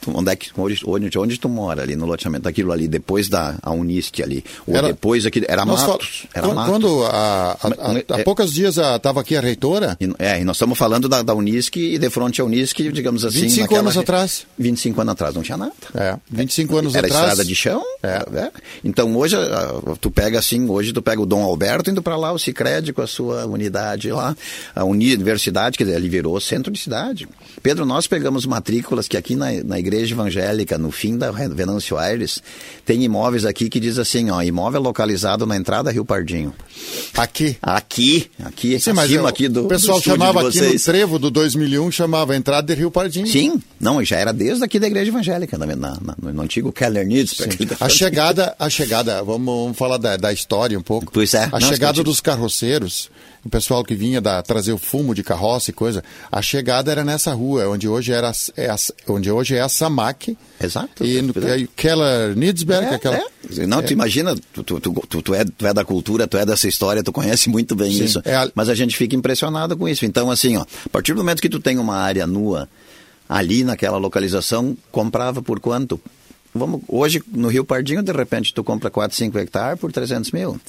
C: onde, é que, onde, onde, onde tu mora ali no loteamento, aquilo ali, depois da a Unisc ali, ou era, depois aqui, era Matos.
A: Era quando, Matos. Quando há, há, poucos dias estava aqui a reitora...
C: E, é, e nós estamos falando da, da Unisc e de frente à Unisc, digamos assim...
A: 25 naquela, anos atrás.
C: 25 anos atrás, não tinha nada.
A: É, 25 anos
C: era
A: atrás...
C: Era estrada de chão. É. é. Então hoje, tu pega assim, hoje tu pega o Dom Alberto indo para lá, o Cicred com a sua unidade lá, a universidade, quer dizer, ele virou centro de cidade. Pedro, nós pegamos matrículas que aqui na, na igreja evangélica, no fim da Venâncio Aires, tem imóveis aqui que diz assim, ó, imóvel localizado na entrada Rio Pardinho.
A: Aqui?
C: Aqui, aqui, Sim, acima aqui do
A: O pessoal
C: do
A: chamava aqui no trevo do 2001, chamava entrada de Rio Pardinho.
C: Sim, não, já era desde aqui da igreja evangélica, na, na, na no antigo Keller Nids.
A: A chegada, a chegada, vamos, vamos falar da, da, história um pouco.
C: Pois é.
A: A
C: não,
A: chegada dos carroceiros, o pessoal que vinha da, trazer o fumo de carroça e coisa, a chegada era nessa rua, onde hoje, era, é a, onde hoje é a Samac.
C: Exato.
A: E no, é. Keller Nidsberg. É, aquela,
C: é. Não, tu imagina, tu, tu, tu, tu, é, tu é da cultura, tu é dessa história, tu conhece muito bem Sim, isso. É a... Mas a gente fica impressionado com isso. Então, assim, ó, a partir do momento que tu tem uma área nua ali naquela localização, comprava por quanto? Vamos, hoje, no Rio Pardinho, de repente, tu compra 4, 5 hectares por 300 mil.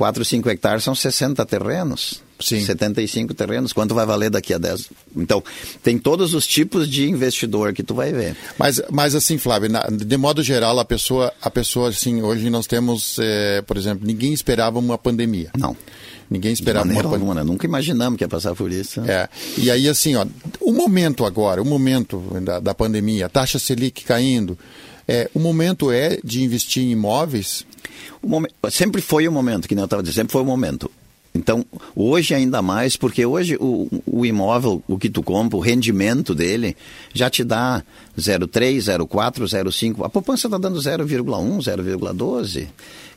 C: 4, 5 hectares são 60 terrenos.
A: Sim.
C: 75 terrenos, quanto vai valer daqui a 10? Então, tem todos os tipos de investidor que tu vai ver.
A: Mas, mas assim, Flávio, na, de modo geral, a pessoa, a pessoa, assim, hoje nós temos, é, por exemplo, ninguém esperava uma pandemia.
C: Não.
A: Ninguém esperava uma
C: pandemia. Alguma, né? Nunca imaginamos que ia passar por isso.
A: É. E aí, assim, ó, o momento agora, o momento da, da pandemia, a taxa Selic caindo, é, o momento é de investir em imóveis
C: Momento, sempre foi o momento, que nem eu estava dizendo, sempre foi o momento. Então, hoje ainda mais, porque hoje o, o imóvel, o que tu compra, o rendimento dele, já te dá 0,3, 0,4, 0,5. A poupança está dando 0,1, 0,12.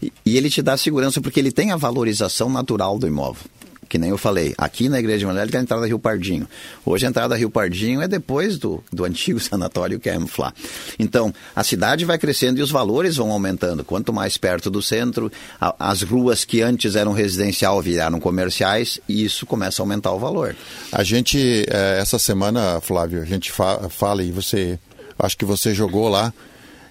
C: E, e ele te dá segurança porque ele tem a valorização natural do imóvel que nem eu falei, aqui na Igreja Evangélica é a entrada Rio Pardinho. Hoje a entrada Rio Pardinho é depois do, do antigo sanatório Kempfla. Então, a cidade vai crescendo e os valores vão aumentando. Quanto mais perto do centro, a, as ruas que antes eram residencial viraram comerciais e isso começa a aumentar o valor.
A: A gente, é, essa semana, Flávio, a gente fa fala e você, acho que você jogou lá,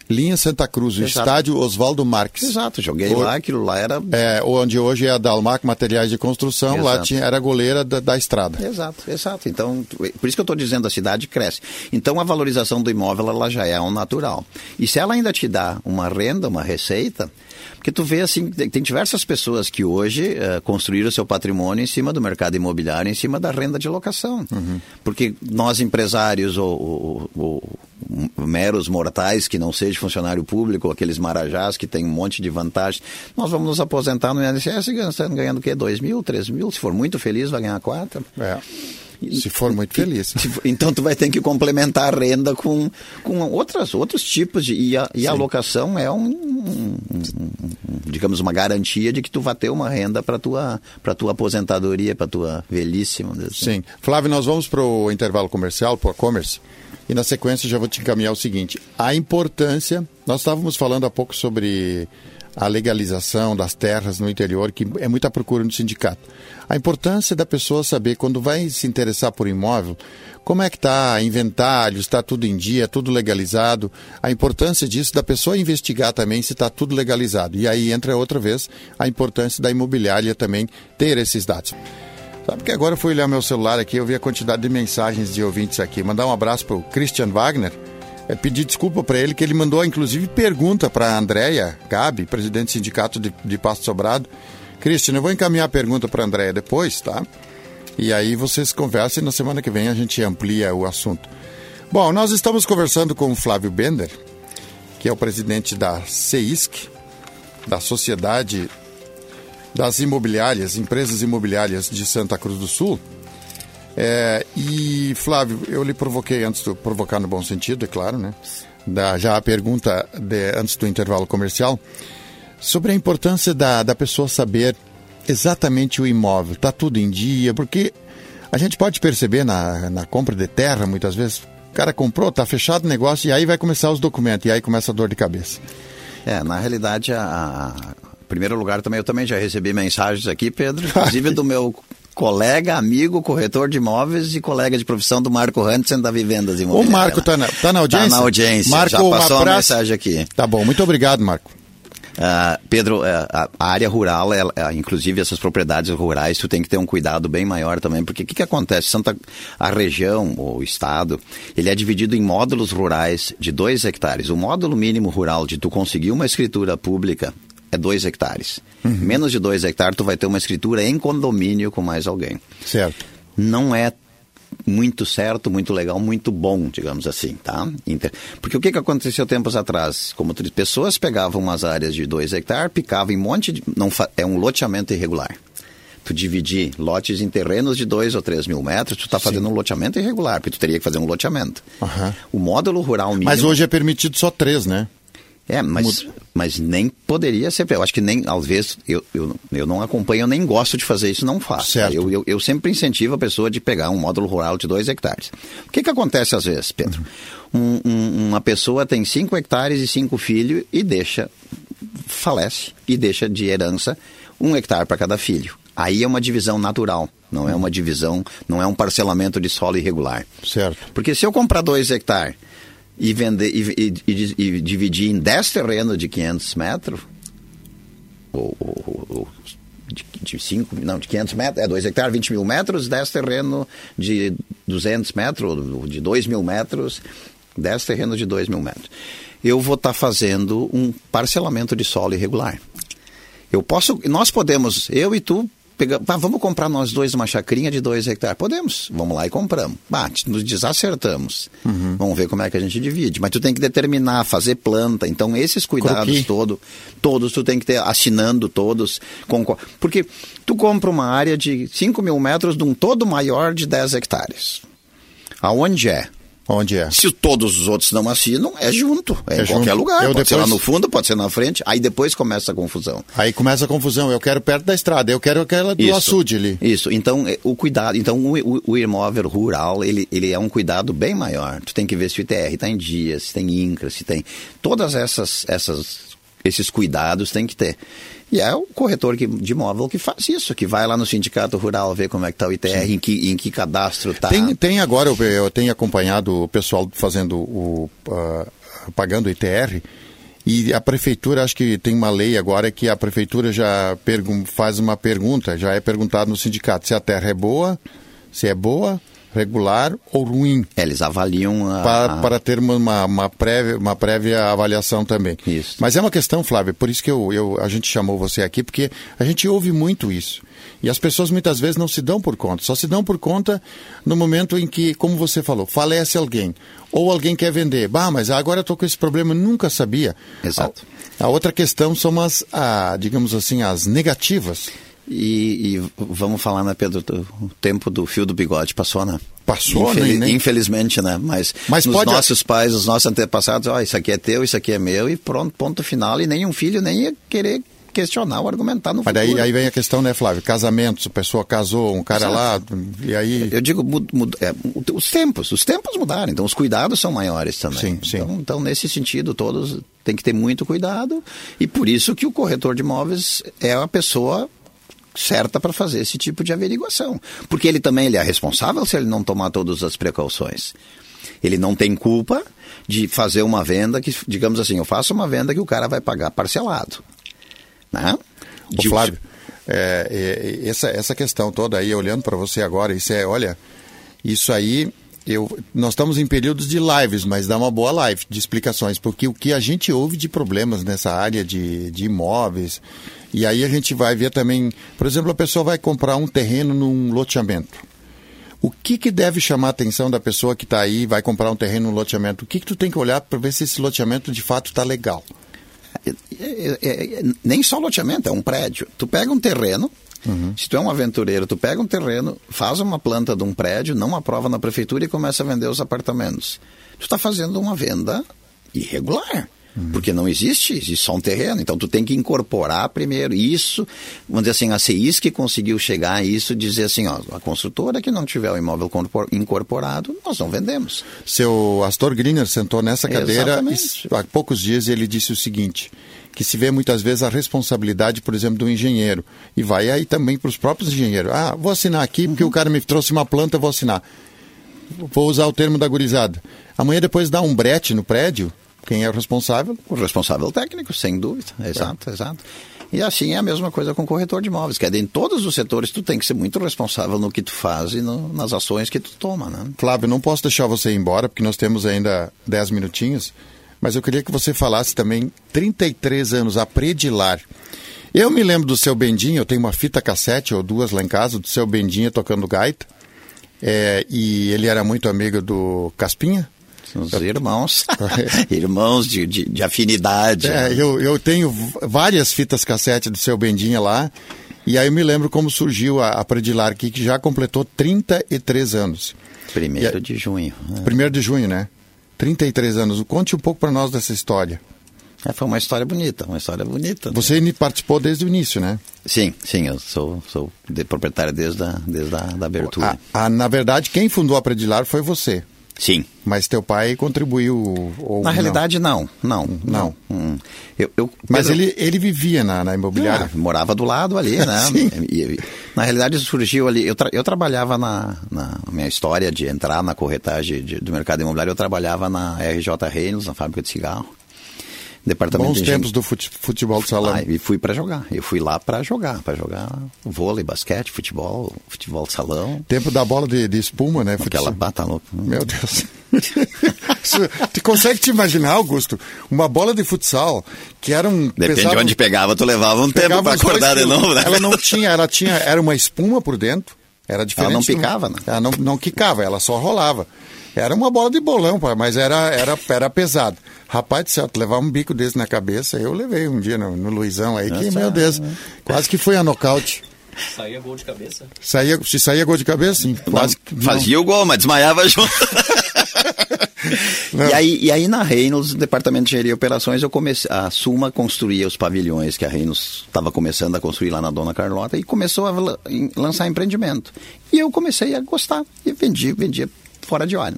A: Linha Santa Cruz, o
C: Exato.
A: estádio Oswaldo Marques.
C: Exato, joguei
A: O-
C: lá, aquilo lá era.
A: É, onde hoje é a Dalmac Materiais de Construção, lá
C: Exato.
A: tinha, era a goleira da, da estrada.
C: Exato, exato. Então, por isso que eu estou dizendo, a cidade cresce. Então, a valorização do imóvel, ela já é um natural. E se ela ainda te dá uma renda, uma receita, porque tu vê assim, tem diversas pessoas que hoje eh, construíram seu patrimônio em cima do mercado imobiliário, em cima da renda de locação. Porque nós empresários ou, ou- ou- meros mortais que não seja funcionário público, aqueles marajás que tem um monte de vantagens, nós vamos nos aposentar no INSS ganhando, ganhando o quê? 2 mil, 3 mil? Se for muito feliz, vai ganhar 4.
A: É. Se for muito feliz.
C: Então tu vai ter que complementar a renda com, com outras, outros tipos de. E a, e a locação é um, um- um- digamos, uma garantia de que tu vai ter uma renda para tua, para tua aposentadoria, para tua velhice, assim.
A: Sim. Flávio, nós vamos para o intervalo comercial, para o e-commerce, e na sequência já vou te encaminhar o seguinte: a importância. Nós estávamos falando há pouco sobre a legalização das terras no interior, que é muita procura no sindicato. A importância da pessoa saber, quando vai se interessar por imóvel, como é que está inventário, está tudo em dia, tudo legalizado. A importância disso, da pessoa investigar também se está tudo legalizado. E aí entra outra vez a importância da imobiliária também ter esses dados. Sabe que agora eu fui olhar meu celular aqui, eu vi a quantidade de mensagens de ouvintes aqui. Mandar um abraço para o Christian Wagner. É, pedir desculpa para ele, que ele mandou inclusive pergunta para a Andréia Gabi, presidente do sindicato de, de Pasto Sobrado. Christian, eu vou encaminhar a pergunta para a Andréia depois, tá? E aí vocês conversam e na semana que vem a gente amplia o assunto. Bom, nós estamos conversando com o Flávio Bender, que é o presidente da CEISC, da Sociedade das imobiliárias, empresas imobiliárias de Santa Cruz do Sul. É, e, Flávio, eu lhe provoquei antes de provocar no bom sentido, é claro, né? Da, já a pergunta de- antes do intervalo comercial sobre a importância da, da pessoa saber exatamente o imóvel. Está tudo em dia, porque a gente pode perceber na, na compra de terra, muitas vezes, o cara comprou, está fechado o negócio, e aí vai começar os documentos, e aí começa a dor de cabeça.
C: É, na realidade, a, primeiro lugar também, eu também já recebi mensagens aqui, Pedro, inclusive do meu colega, amigo, corretor de imóveis e colega de profissão do Marco Hansen da Vivendas
A: O
C: Imobiliárias.
A: Marco está na, tá na audiência?
C: Tá na audiência,
A: Marco,
C: já passou
A: um
C: uma mensagem aqui.
A: Tá bom, muito obrigado, Marco.
C: Ah, Pedro, eh, a, área rural, ela- ela- inclusive essas propriedades rurais, tu tem que ter um cuidado bem maior também, porque o que, que acontece? Santa, a região, o estado, ele é dividido em módulos rurais de 2 hectares. O módulo mínimo rural de tu conseguir uma escritura pública é 2 hectares. Menos de 2 hectares, tu vai ter uma escritura em condomínio com mais alguém
A: Certo.
C: não é muito certo, muito legal, muito bom, digamos assim, tá? Porque o que, que aconteceu tempos atrás? Como pessoas pegavam umas áreas de 2 hectares, picavam em um monte de... Não É um loteamento irregular. Tu dividir lotes em terrenos de 2 ou 3 mil metros, tu está fazendo um loteamento irregular, porque tu teria que fazer um loteamento.
A: Aham.
C: O módulo rural mínimo...
A: Mas hoje é permitido só três, né?
C: É, mas, mas nem poderia ser. Eu acho que nem, às vezes, eu, eu, eu não acompanho, eu nem gosto de fazer isso, não faço.
A: Certo.
C: Eu, eu, eu sempre incentivo a pessoa de pegar um módulo rural de dois hectares. O que, que acontece às vezes, Pedro? Um- um- uma pessoa tem cinco hectares e cinco filhos e deixa, falece e deixa de herança um hectare para cada filho. Aí é uma divisão natural, não é uma divisão, não é um parcelamento de solo irregular.
A: Certo.
C: Porque se eu comprar dois hectares e vender e, e- e- dividir em 10 terrenos de 500 metros, ou, ou- ou- de, de cinco, não, de 500 metros, é 2 hectares, 20 mil metros, 10 terrenos de 200 metros, de 2 mil metros, 10 terrenos de 2 mil metros. Eu vou estar fazendo um parcelamento de solo irregular. Eu posso, nós podemos, eu e tu, pegar, ah, vamos comprar nós dois uma chacrinha de dois hectares. Podemos, vamos lá e compramos. Bate, nos desacertamos. Vamos ver como é que a gente divide. Mas tu tem que determinar, fazer planta. Então, esses cuidados todo, todos, tu tem que ter, assinando todos. com- porque tu compra uma área de 5 mil metros de um todo maior de 10 hectares. Aonde é?
A: Onde é?
C: Se todos os outros não assinam, é junto. É,
A: É
C: em qualquer
A: junto.
C: lugar.
A: Eu
C: pode ser lá
A: depois-
C: no fundo, pode ser na frente. Aí depois começa a confusão.
A: Aí começa a confusão. Eu quero perto da estrada, eu quero aquela do açude ali.
C: Isso. Então, é, o cuidado. Então, o, o- o imóvel rural, ele, ele é um cuidado bem maior. Tu tem que ver se o ITR está em dia, se tem INCRA, se tem. Todas essas, essas, esses cuidados tem que ter. E é o corretor que, de imóvel que faz isso, que vai lá no sindicato rural ver como é que está o ITR, em que, em que cadastro está.
A: Tem, tem agora, eu, eu tenho acompanhado o pessoal fazendo o, ah, pagando ITR. E a prefeitura, acho que tem uma lei agora que a prefeitura já faz uma pergunta, já é perguntado no sindicato se a terra é boa, se é boa, regular ou ruim.
C: Eles avaliam a...
A: para, para ter uma, uma, prévia, uma prévia avaliação também.
C: Isso.
A: Mas é uma questão, Flávio, por isso que eu, eu, a gente chamou você aqui, porque a gente ouve muito isso. E as pessoas muitas vezes não se dão por conta, só se dão por conta no momento em que, como você falou, falece alguém. Ou alguém quer vender. Bah, mas agora eu estou com esse problema, nunca sabia.
C: Exato.
A: A, a outra questão são as, a, digamos assim, as negativas.
C: E, e, vamos falar, né, Pedro? O tempo do fio do bigode passou, né?
A: Passou,
C: Infeliz,
A: nem...
C: Infelizmente, né? Mas,
A: Mas
C: nos
A: pode...
C: nossos pais, os nossos antepassados, ó, oh, isso aqui é teu, isso aqui é meu, e pronto, ponto final. E nenhum filho nem ia querer questionar ou argumentar no
A: Mas
C: futuro.
A: daí aí vem a questão, né, Flávio? Casamentos, a pessoa casou, um cara
C: Exato.
A: lá, e aí...
C: Eu digo, mud, mud, é, os tempos, os tempos mudaram, então os cuidados são maiores também.
A: Sim, sim.
C: Então, então, nesse sentido, todos têm que ter muito cuidado, e por isso que o corretor de imóveis é a pessoa certa para fazer esse tipo de averiguação. Porque ele também ele é responsável se ele não tomar todas as precauções. Ele não tem culpa de fazer uma venda que, digamos assim, eu faço uma venda que o cara vai pagar parcelado. Né?
A: Ô, Flávio, é, é, essa, essa questão toda aí, olhando para você agora, isso é, olha, isso aí, eu, nós estamos em períodos de lives, mas dá uma boa live de explicações, porque o que a gente ouve de problemas nessa área de, de imóveis, e aí a gente vai ver também, por exemplo, a pessoa vai comprar um terreno num loteamento. O que, que deve chamar a atenção da pessoa que está aí, vai comprar um terreno num loteamento? O que, que tu tem que olhar para ver se esse loteamento de fato está legal?
C: É, é, é, nem só loteamento, é um prédio. Tu pega um terreno, uhum. se tu é um aventureiro, tu pega um terreno, faz uma planta de um prédio, não aprova na prefeitura e começa a vender os apartamentos. Tu está fazendo uma venda irregular. Uhum. Porque não existe, existe só um terreno. Então tu tem que incorporar primeiro isso. Vamos dizer assim, a CIS que conseguiu chegar a isso, dizer assim, ó, a construtora que não tiver o imóvel incorporado, nós não vendemos.
A: Seu Astor Griner sentou nessa cadeira e, há poucos dias ele disse o seguinte que se vê muitas vezes a responsabilidade, por exemplo, do engenheiro. E vai aí também para os próprios engenheiros. Ah, vou assinar aqui porque uhum. o cara me trouxe uma planta, vou assinar. Vou usar o termo da gurizada. Amanhã depois dá um brete no prédio, quem é o responsável?
C: O responsável técnico, sem dúvida. Exato, é. exato. E assim é a mesma coisa com o corretor de imóveis, que é em todos os setores tu tem que ser muito responsável no que tu faz e no, nas ações que tu toma, né?
A: Flávio, não posso deixar você ir embora, porque nós temos ainda 10 minutinhos, mas eu queria que você falasse também 33 anos, a Predilar. Eu me lembro do seu Bendinho, eu tenho uma fita cassete ou duas lá em casa, do seu Bendinho tocando gaita, é, e ele era muito amigo do Caspinha,
C: os irmãos. irmãos de, de, de afinidade.
A: É,
C: né?
A: eu, eu tenho várias fitas cassete do seu Bendinha lá. E aí eu me lembro como surgiu a, a Predilar aqui, que já completou 33 anos.
C: Primeiro de junho.
A: Né? Primeiro de junho, né? 33 anos. Conte um pouco para nós dessa história.
C: É, foi uma história bonita, uma história bonita.
A: Né? Você participou desde o início, né?
C: Sim, sim, eu sou, sou de proprietário desde a, desde a da abertura.
A: A, a, na verdade, quem fundou a Predilar foi você.
C: Sim.
A: Mas teu pai contribuiu? Ou
C: na não? realidade, não. Não. Não. não. Hum.
A: Eu, eu, Mas Pedro... ele, ele vivia na, na imobiliária?
C: Ah, morava do lado ali, né? Sim. E, na realidade, surgiu ali. Eu, tra, eu trabalhava na, na minha história de entrar na corretagem de, do mercado imobiliário, eu trabalhava na RJ Reynolds, na fábrica de cigarro departamento
A: Bons de tempos do futebol de salão. Ah,
C: e fui para jogar. Eu fui lá para jogar, para jogar vôlei, basquete, futebol, futebol de salão.
A: Tempo da bola de, de espuma, né?
C: Aquela bata louca.
A: Meu Deus. tu consegue te imaginar, Augusto, uma bola de futsal que era um
C: Depende pesava, de onde pegava, tu levava um tempo para acordar de novo, né?
A: Ela não tinha, ela tinha, era uma espuma por dentro. Era diferente.
C: Ela não picava,
A: né? Ela não, não quicava, ela só rolava. Era uma bola de bolão, mas era, era, era pesado. Rapaz do céu, levar um bico desse na cabeça, eu levei um dia no, no Luizão aí, que, meu Deus, quase que foi a nocaute.
D: Saía gol de cabeça?
A: Saía, se saía gol de cabeça, sim. Quase
C: não, fazia o gol, mas desmaiava junto. e, aí, e aí na Reynolds, departamento de engenharia e operações, eu comecei, a Suma construía os pavilhões que a Reynolds estava começando a construir lá na Dona Carlota e começou a lançar empreendimento. E eu comecei a gostar e vendi, vendia fora de hora.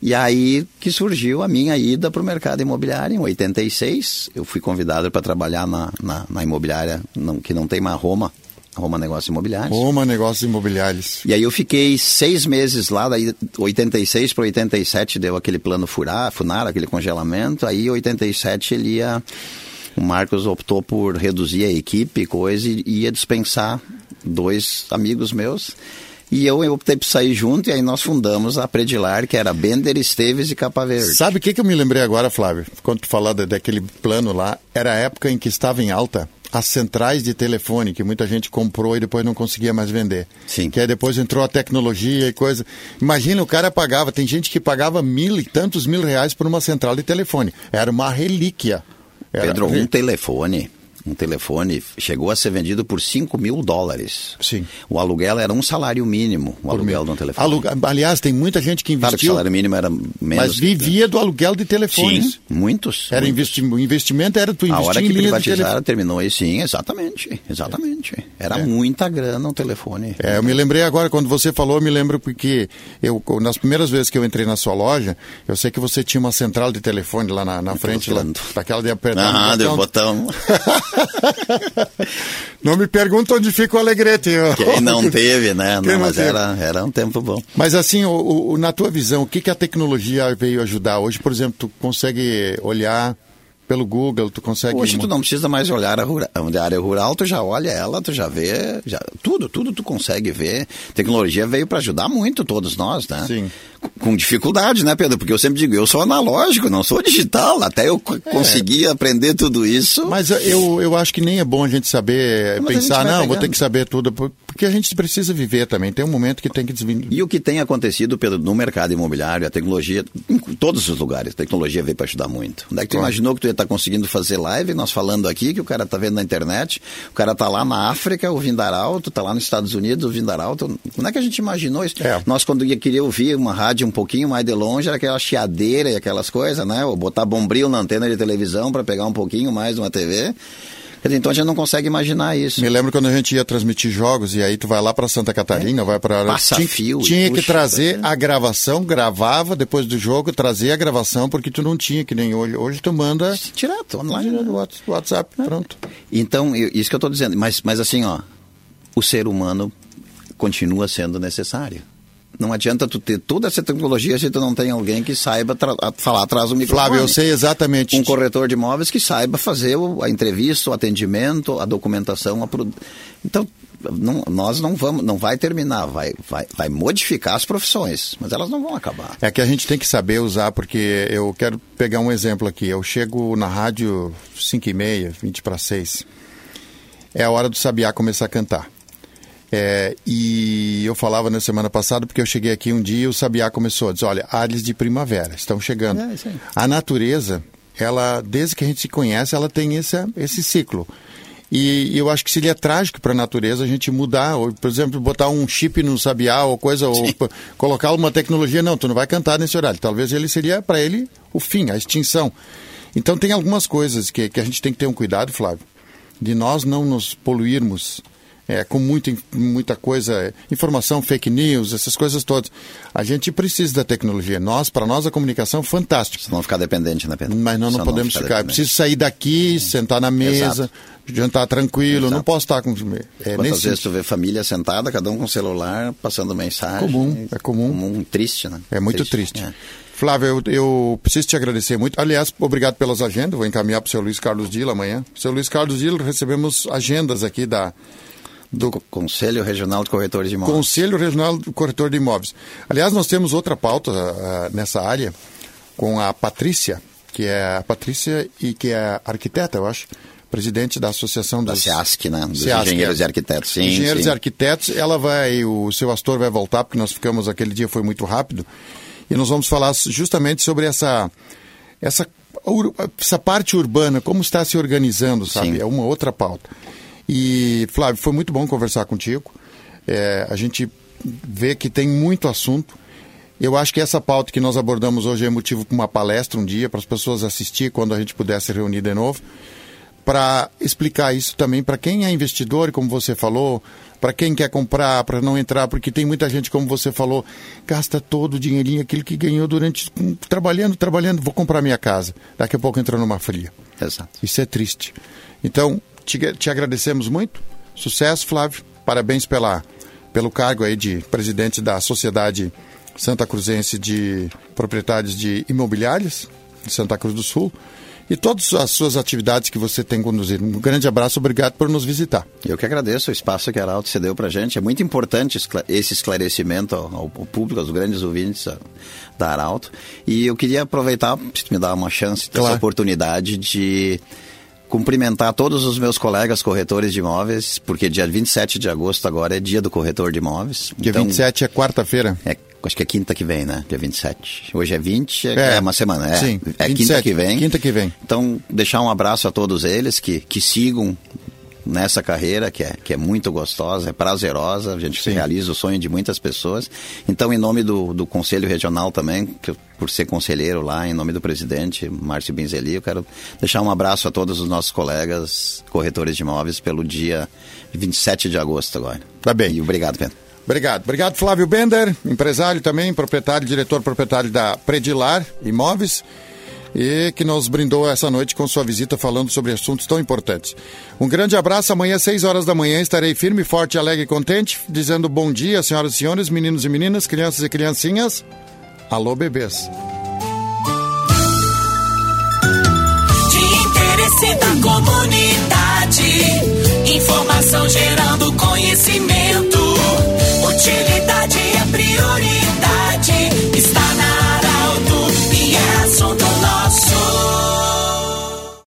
C: E aí que surgiu a minha ida para o mercado imobiliário em 86. Eu fui convidado para trabalhar na, na, na imobiliária não, que não tem mais Roma, Roma Negócios Imobiliários.
A: Roma Negócios Imobiliários.
C: E aí eu fiquei seis meses lá, daí 86 para 87 deu aquele plano furar, funar, aquele congelamento, aí 87 ele ia... O Marcos optou por reduzir a equipe, coisa, e ia dispensar dois amigos meus. E eu, eu optei por sair junto, e aí nós fundamos a Predilar, que era Bender, Esteves e Capa Verde.
A: Sabe o que, que eu me lembrei agora, Flávio? Quando tu falou daquele plano lá, era a época em que estava em alta as centrais de telefone, que muita gente comprou e depois não conseguia mais vender.
C: Sim.
A: Que aí depois entrou a tecnologia e coisa. Imagina, o cara pagava, tem gente que pagava mil e tantos mil reais por uma central de telefone. Era uma relíquia. Era...
C: Pedro, um telefone um telefone chegou a ser vendido por 5 mil dólares.
A: Sim.
C: O aluguel era um salário mínimo, o por aluguel mil. de um telefone.
A: Aluga... Aliás, tem muita gente que investiu...
C: Claro que o salário mínimo era menos...
A: Mas vivia do aluguel de telefones.
C: Sim, muitos.
A: Era
C: muitos.
A: Investi... O investimento era tu investir
C: A hora que privatizaram terminou aí, sim, exatamente, exatamente. Era é. muita grana um telefone.
A: É, eu me lembrei agora, quando você falou, eu me lembro porque eu, nas primeiras vezes que eu entrei na sua loja, eu sei que você tinha uma central de telefone lá na, na frente, lá, daquela de apertar
C: Ah, deu botão.
A: Não me pergunta onde fica o Alegrete.
C: Quem não teve, né? Não, mas era, era um tempo bom.
A: Mas assim, o, o, na tua visão, o que, que a tecnologia veio ajudar? Hoje, por exemplo, tu consegue olhar pelo Google, tu consegue...
C: Hoje tu não precisa mais olhar a, rural, a área rural, tu já olha ela, tu já vê, já, tudo, tudo tu consegue ver. Tecnologia veio para ajudar muito todos nós, né?
A: Sim.
C: Com dificuldade, né, Pedro? Porque eu sempre digo, eu sou analógico, não sou digital. Até eu é. conseguir aprender tudo isso.
A: Mas eu, eu acho que nem é bom a gente saber, Mas pensar, não, vou ter que saber tudo, porque a gente precisa viver também. Tem um momento que tem que desvir.
C: E o que tem acontecido, Pedro, no mercado imobiliário, a tecnologia, em todos os lugares, a tecnologia veio para ajudar muito. Onde é que tu claro. imaginou que tu ia estar conseguindo fazer live, nós falando aqui, que o cara está vendo na internet, o cara está lá na África ouvindo arauto, está lá nos Estados Unidos ouvindo arauto. Como é que a gente imaginou isso?
A: É.
C: Nós, quando ia querer ouvir uma rádio um pouquinho mais de longe, era aquela chiadeira e aquelas coisas, né? Ou botar bombril na antena de televisão para pegar um pouquinho mais uma TV. Então a gente não consegue imaginar isso.
A: Me lembro quando a gente ia transmitir jogos e aí tu vai lá para Santa Catarina, é. vai para
C: Passa
A: tinha,
C: fio.
A: Tinha que trazer a gravação, gravava depois do jogo, trazer a gravação porque tu não tinha que nem hoje. Hoje tu manda
C: direto online no
A: WhatsApp, é. pronto.
C: Então isso que eu estou dizendo. Mas mas assim ó, o ser humano continua sendo necessário. Não adianta tu ter toda essa tecnologia se tu não tem alguém que saiba falar atrás do microfone.
A: Flávio, eu sei exatamente.
C: Um corretor de imóveis que saiba fazer a entrevista, o atendimento, a documentação. A Então, não, nós não vamos, não vai terminar, vai, vai, vai modificar as profissões, mas elas não vão acabar.
A: É que a gente tem que saber usar, porque eu quero pegar um exemplo aqui. Eu chego na rádio 5 e meia, 20 para 6. É a hora do Sabiá começar a cantar. É, e eu falava na semana passada, porque eu cheguei aqui um dia e o Sabiá começou a dizer, olha, ares de primavera, estão chegando.
C: É,
A: a natureza, ela, desde que a gente se conhece, ela tem esse, esse ciclo. E, eu acho que seria trágico para a natureza a gente mudar, ou, por exemplo, botar um chip no sabiá ou coisa, ou colocar uma tecnologia, não, tu não vai cantar nesse horário. Talvez ele seria para ele o fim, a extinção. Então tem algumas coisas que, que a gente tem que ter um cuidado, Flávio, de nós não nos poluirmos é, com muito, muita coisa, informação, fake news, essas coisas todas. A gente precisa da tecnologia. Nós, para nós, a comunicação é fantástica.
C: Se não ficar dependente, né, Pedro?
A: Mas não, não podemos ficar. ficar. Preciso sair daqui, sentar na mesa, Exato. jantar tranquilo, Exato. não posso estar com...
C: É, Quantas vezes tu vê família sentada, cada um com o celular, passando mensagem.
A: Comum, é comum.
C: comum triste, né?
A: É muito triste. triste. É. Flávio, eu, eu, preciso te agradecer muito. Aliás, obrigado pelas agendas. Vou encaminhar para o seu Luiz Carlos Dila amanhã. Seu Luiz Carlos Dila, recebemos agendas aqui da
C: do Conselho Regional de Corretores de Imóveis.
A: Conselho Regional de Corretor de Imóveis. Aliás, nós temos outra pauta uh, nessa área com a Patrícia, que é a Patrícia e que é arquiteta, eu acho, presidente da Associação
C: da
A: dos...
C: SEASC, né? Dos SEASC, Engenheiros é. e Arquitetos. Sim,
A: Engenheiros
C: sim.
A: e Arquitetos, ela vai, o seu Astor vai voltar, porque nós ficamos, aquele dia foi muito rápido, e nós vamos falar justamente sobre essa, essa, essa parte urbana, como está se organizando, sabe? Sim. É uma outra pauta. E, Flávio, foi muito bom conversar contigo. É, a gente vê que tem muito assunto. Eu acho que essa pauta que nós abordamos hoje é motivo para uma palestra um dia, para as pessoas assistir quando a gente pudesse reunir de novo, para explicar isso também para quem é investidor, como você falou, para quem quer comprar, para não entrar, porque tem muita gente, como você falou, gasta todo o dinheirinho, aquilo que ganhou durante. trabalhando, trabalhando, vou comprar minha casa. Daqui a pouco entra numa fria.
C: Exato.
A: Isso é triste. Então, te, te agradecemos muito. Sucesso, Flávio. Parabéns pela, pelo cargo aí de presidente da Sociedade Santa Cruzense de Proprietários de Imobiliárias, de Santa Cruz do Sul e todas as suas atividades que você tem conduzido. Um grande abraço, obrigado por nos visitar.
C: Eu que agradeço o espaço que a Arauto cedeu para a gente. É muito importante esse esclarecimento ao, público, aos grandes ouvintes da Arauto. E eu queria aproveitar, se me dar uma chance, claro. essa oportunidade de cumprimentar todos os meus colegas corretores de imóveis, porque dia 27 de agosto agora é dia do corretor de imóveis.
A: Dia então, 27 é quarta-feira.
C: É acho que é quinta que vem, né? Dia 27. Hoje é 20, é, é uma semana, é. Sim, é 27, quinta que vem.
A: Quinta que vem.
C: Então, deixar um abraço a todos eles que, que sigam nessa carreira que é, que é muito gostosa, é prazerosa, a gente Sim. realiza o sonho de muitas pessoas. Então, em nome do, do Conselho Regional também, que, por ser conselheiro lá, em nome do presidente Márcio Binzeli, eu quero deixar um abraço a todos os nossos colegas corretores de imóveis pelo dia 27 de agosto agora.
A: Tá bem.
C: E obrigado, Pedro.
A: Obrigado. Obrigado, Flávio Bender, empresário também, proprietário, diretor proprietário da Predilar Imóveis e que nos brindou essa noite com sua visita falando sobre assuntos tão importantes. Um grande abraço, amanhã às 6 horas da manhã estarei firme, forte, alegre e contente, dizendo bom dia, senhoras e senhores, meninos e meninas, crianças e criancinhas. Alô, bebês.
D: De interesse da comunidade, informação gerando conhecimento, utilidade é prioridade, está na Arauto e é assunto